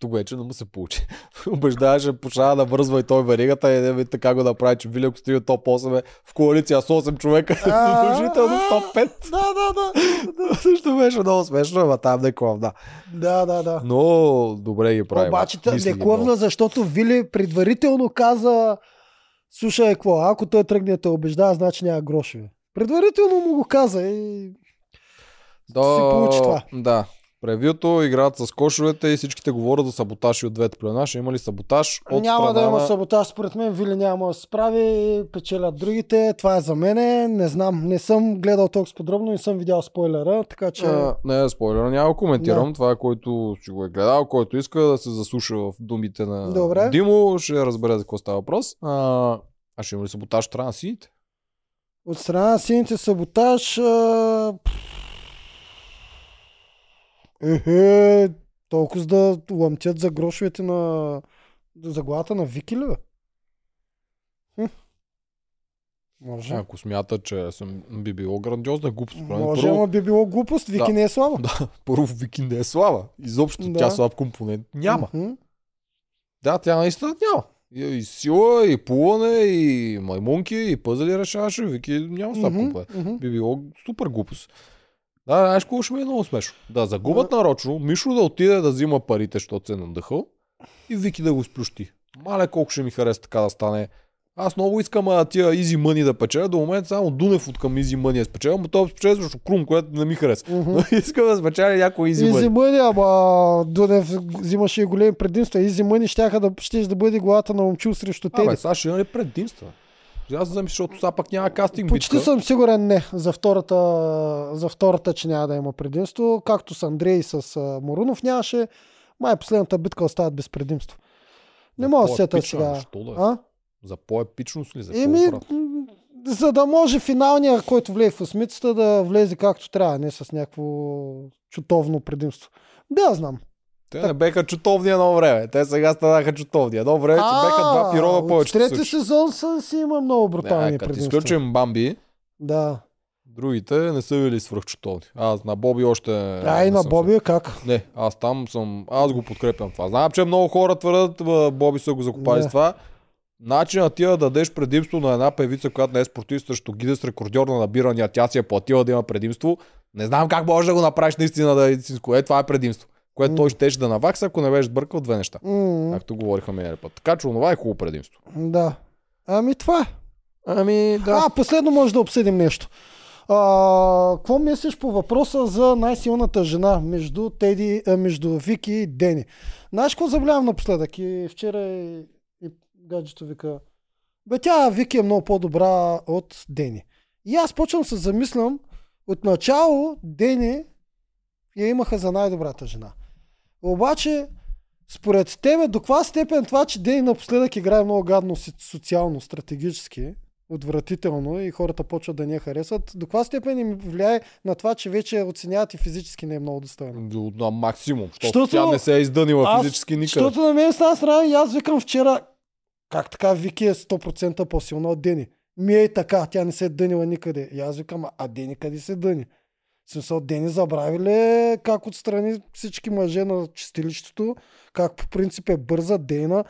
тук вече не му се получи. <laughs> убеждаваше, почва да вързва и той веригата и не така го направи, че Вили, ако стига топ 8 е в коалиция с 8 човека, <laughs> задължително в топ 5. <laughs> Да, да, да. Също беше много смешно, ама там не клавна. Да, да, да. Но добре ги прави. Обаче много. защото Вили предварително каза слушай, какво, ако той тръгне да те убеждава, значи няма грошове. Предварително му го каза и Да, се получи това. Да. Превюто играят с кошовете и всичките говорят за саботаж и от двете плена. Ще има ли саботаж от няма страна да има саботаж, според мен. Вили няма да се справи, печелят другите. Това е за мене. Не знам, не съм гледал толкова подробно, не съм видял спойлера, така че... А, не, спойлер, няма коментирам. Това е който си го е гледал, който иска да се заслуша в думите на Добре. Димо, ще разбере за какво става въпрос. А, а ще има ли саботаж страна сините? От страна на сините саботаж... А... Ехе, толкова да лъмтят за грошовете на... за главата на Вики ли, бе? Може. Ако смята, че съм, би било грандиозна глупост. Може, първо, ама би било глупост. Вики Да. не е слаба. да, <laughs> първо Вики не е слаба. Изобщо Да. тя слаб компонент няма. Мгм. Да, тя наистина няма. И, и сила, и плуване, и маймунки, и пъзели решаваше. Вики няма слаб Мгм, компонент. мгм. Би било супер глупост. Да, знаеш какво ще ми е много смешно. Да загубят нарочно, Мишо да отиде да взима парите, защото се е надъхал и Вики да го сплющи. Мале колко ще ми хареса така да стане. Аз много искам а, тия Easy Money да печеля. До момента само Дунев от към Easy Money е спечелил, но той спечели срещу Крум, което не ми хареса. Мгм. Но <laughs> искам да спечеля някой Easy Изи Money. мъни, ама Дунев взимаше и големи предимства. Изи мъни щяха да, щеш да бъде главата на момчил срещу Теди. Абе, сега ще има ли предимства? Аз замисля, защото сега пак няма кастинг Почти битка. съм сигурен не. За втората, за втората, че няма да има предимство. Както с Андрей и с Морунов нямаше. Май последната битка остават без предимство. Не мога да се сета сега. защо да е? А? За по-епичност ли? За Еми, за да може финалния, който влезе в осмицата, да влезе както трябва, не с някакво чутовно предимство. Да, знам. Те не беха чутовни едно време. Те сега станаха чутовни. Едно време си беха два пирога от повече. Трети сезон са, си има много брутални Не, предимства. изключим Бамби, Да. другите не са били свръхчутовни. Аз на Боби още... А и на съм Боби как? Не, аз там съм... Аз го подкрепям това. Знам, че много хора твърдят, «Ба, Боби са го закопали Не. с това. Начинът ти да дадеш предимство на една певица, която не е спортист срещу гидес рекордьор на набирания, тя си е платила да има предимство. Не знам как можеш да го направиш наистина да е истинско. Е, това е предимство. Което той щеше да навакса, ако не беше бъркал две неща. М, Както говориха миналия път. Така че онова е хубаво предимство. Да. Ами това е. Ами да. А, последно може да обсъдим нещо. А, какво мислиш по въпроса за най-силната жена между, Теди, между Вики и Дени? Знаеш какво забелявам напоследък? И вчера гаджето вика. Бе, тя Вики е много по-добра от Дени. И аз почвам се замислям, отначало Дени я имаха за най-добрата жена. Обаче, според тебе, до каква степен това, че Дени напоследък играе много гадно социално, стратегически, отвратително и хората почват да не я харесват, до каква степен им влияе на това, че вече оценяват и физически не е много достойно? До, на максимум, защото Щото тя не се е издънила Аз- физически никъде. Защото на мен стана срана и аз викам вчера, как така Вики е 100% по-силна от Дени. Ми е и така, тя не се е дънила никъде. И аз викам, а Дени къде се дъни? В смисъл, Дени забрави ли как отстрани всички мъже на чистилището, как по принцип е бърза, дейна.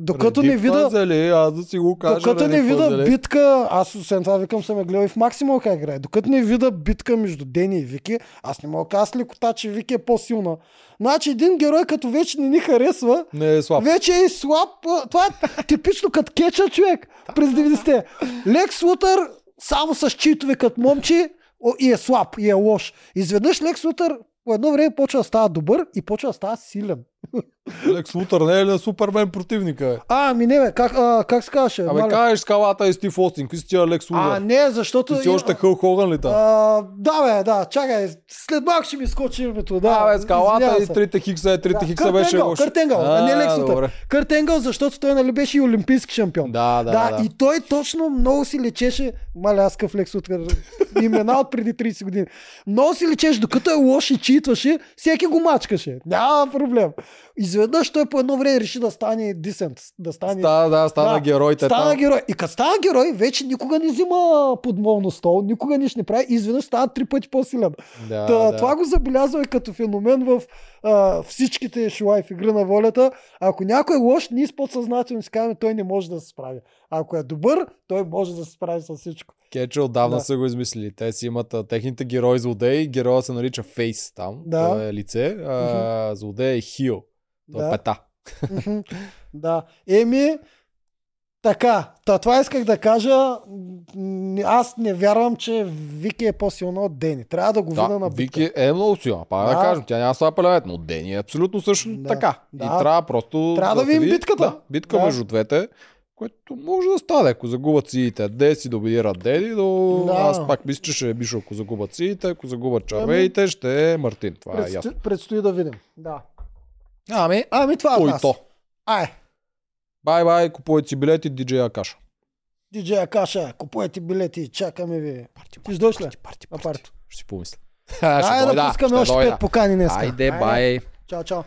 Докато Преди не вида, пъзели, аз да си го кажа. докато преди не вида битка, аз освен това викам съм я гледал и в Максимал как играе. Докато не вида битка между Дени и Вики, аз не мога да кажа лекота, че Вики е по-силна. Значи един герой, като вече не ни харесва, Не е слаб. вече е слаб. Това е типично като кеча човек през 90-те. Лекс Лутър само с читове като момче и е слаб, и е лош. Изведнъж Лекс Лутър по едно време почва да става добър и почва да става силен. Лекс Лутър не е ли Супермен противника? Е. А, ми не бе, как, а, как се казваше? Абе, Маля? кажеш скалата и Стив Остин, какви си тия Лекс а, Лутър? не, защото... Ти си още Хъл Хоган ли там? А, да, бе, да, чакай. След малко ще ми скочи името. Да, Да, бе, скалата и трите хикса, е, трите Да, хикса беше Енгъл, лошо. Кърт Енгъл, а не Лекс Лутър. Кърт Енгъл, защото той нали беше и олимпийски шампион. Да, да, да. и той точно много си лечеше, маля аз къв лекс от имена от преди 30 години. Много си лечеше, докато е лош и читваше, всеки го мачкаше. Няма проблем. Изведнъж той по едно време реши да стане дисент, да стане... Стана, да, стана Да, героите Стана там. герой. И като стана герой, вече никога не взима подмолно стол, никога нищо не прави и изведнъж става три пъти по-силен. Да, Та, да. Това го забелязва и като феномен в а, всичките шуа в игра на волята. Ако някой е лош, ние с подсъзнателно си казваме, той не може да се справи. Ако е добър, той може да се справи с всичко. Кече отдавна Да. са го измислили. Те си имат а, техните герои злодеи. Героя се нарича Фейс там. Да. Той е лице. А, злодея е Хил. Той е Да. пета. Мгм. да. Еми, така, та, това исках да кажа. Аз не вярвам, че Вики е по-силна от Дени. Трябва да го видя Да, на битка. Вики е много силна. Пак да. Да. кажем, тя няма слаб елемент, но Дени е абсолютно също Да. така. Да. И трябва просто Трябва да се видим види- битката. Да, битка Да. между двете, което може да стане, ако загубят сиите. Де си добират Дени, но Да. аз пак мисля, че ще е Бишо, ако загубят сиите, ако загубят червеите, ще е Мартин. Това е Предсто... ясно. Предстои да видим. Да. Ами, Ами това е нас. то. Ай, Бай, бай, купувайте си билети, диджей Акаша. диджея Каша, купувайте билети, чакаме ви. Ти ще дойш ли? Парти, На парти. Ще си помисля. <laughs> Айде да пускаме още пет покани днес. Айде, бай. Чао, чао.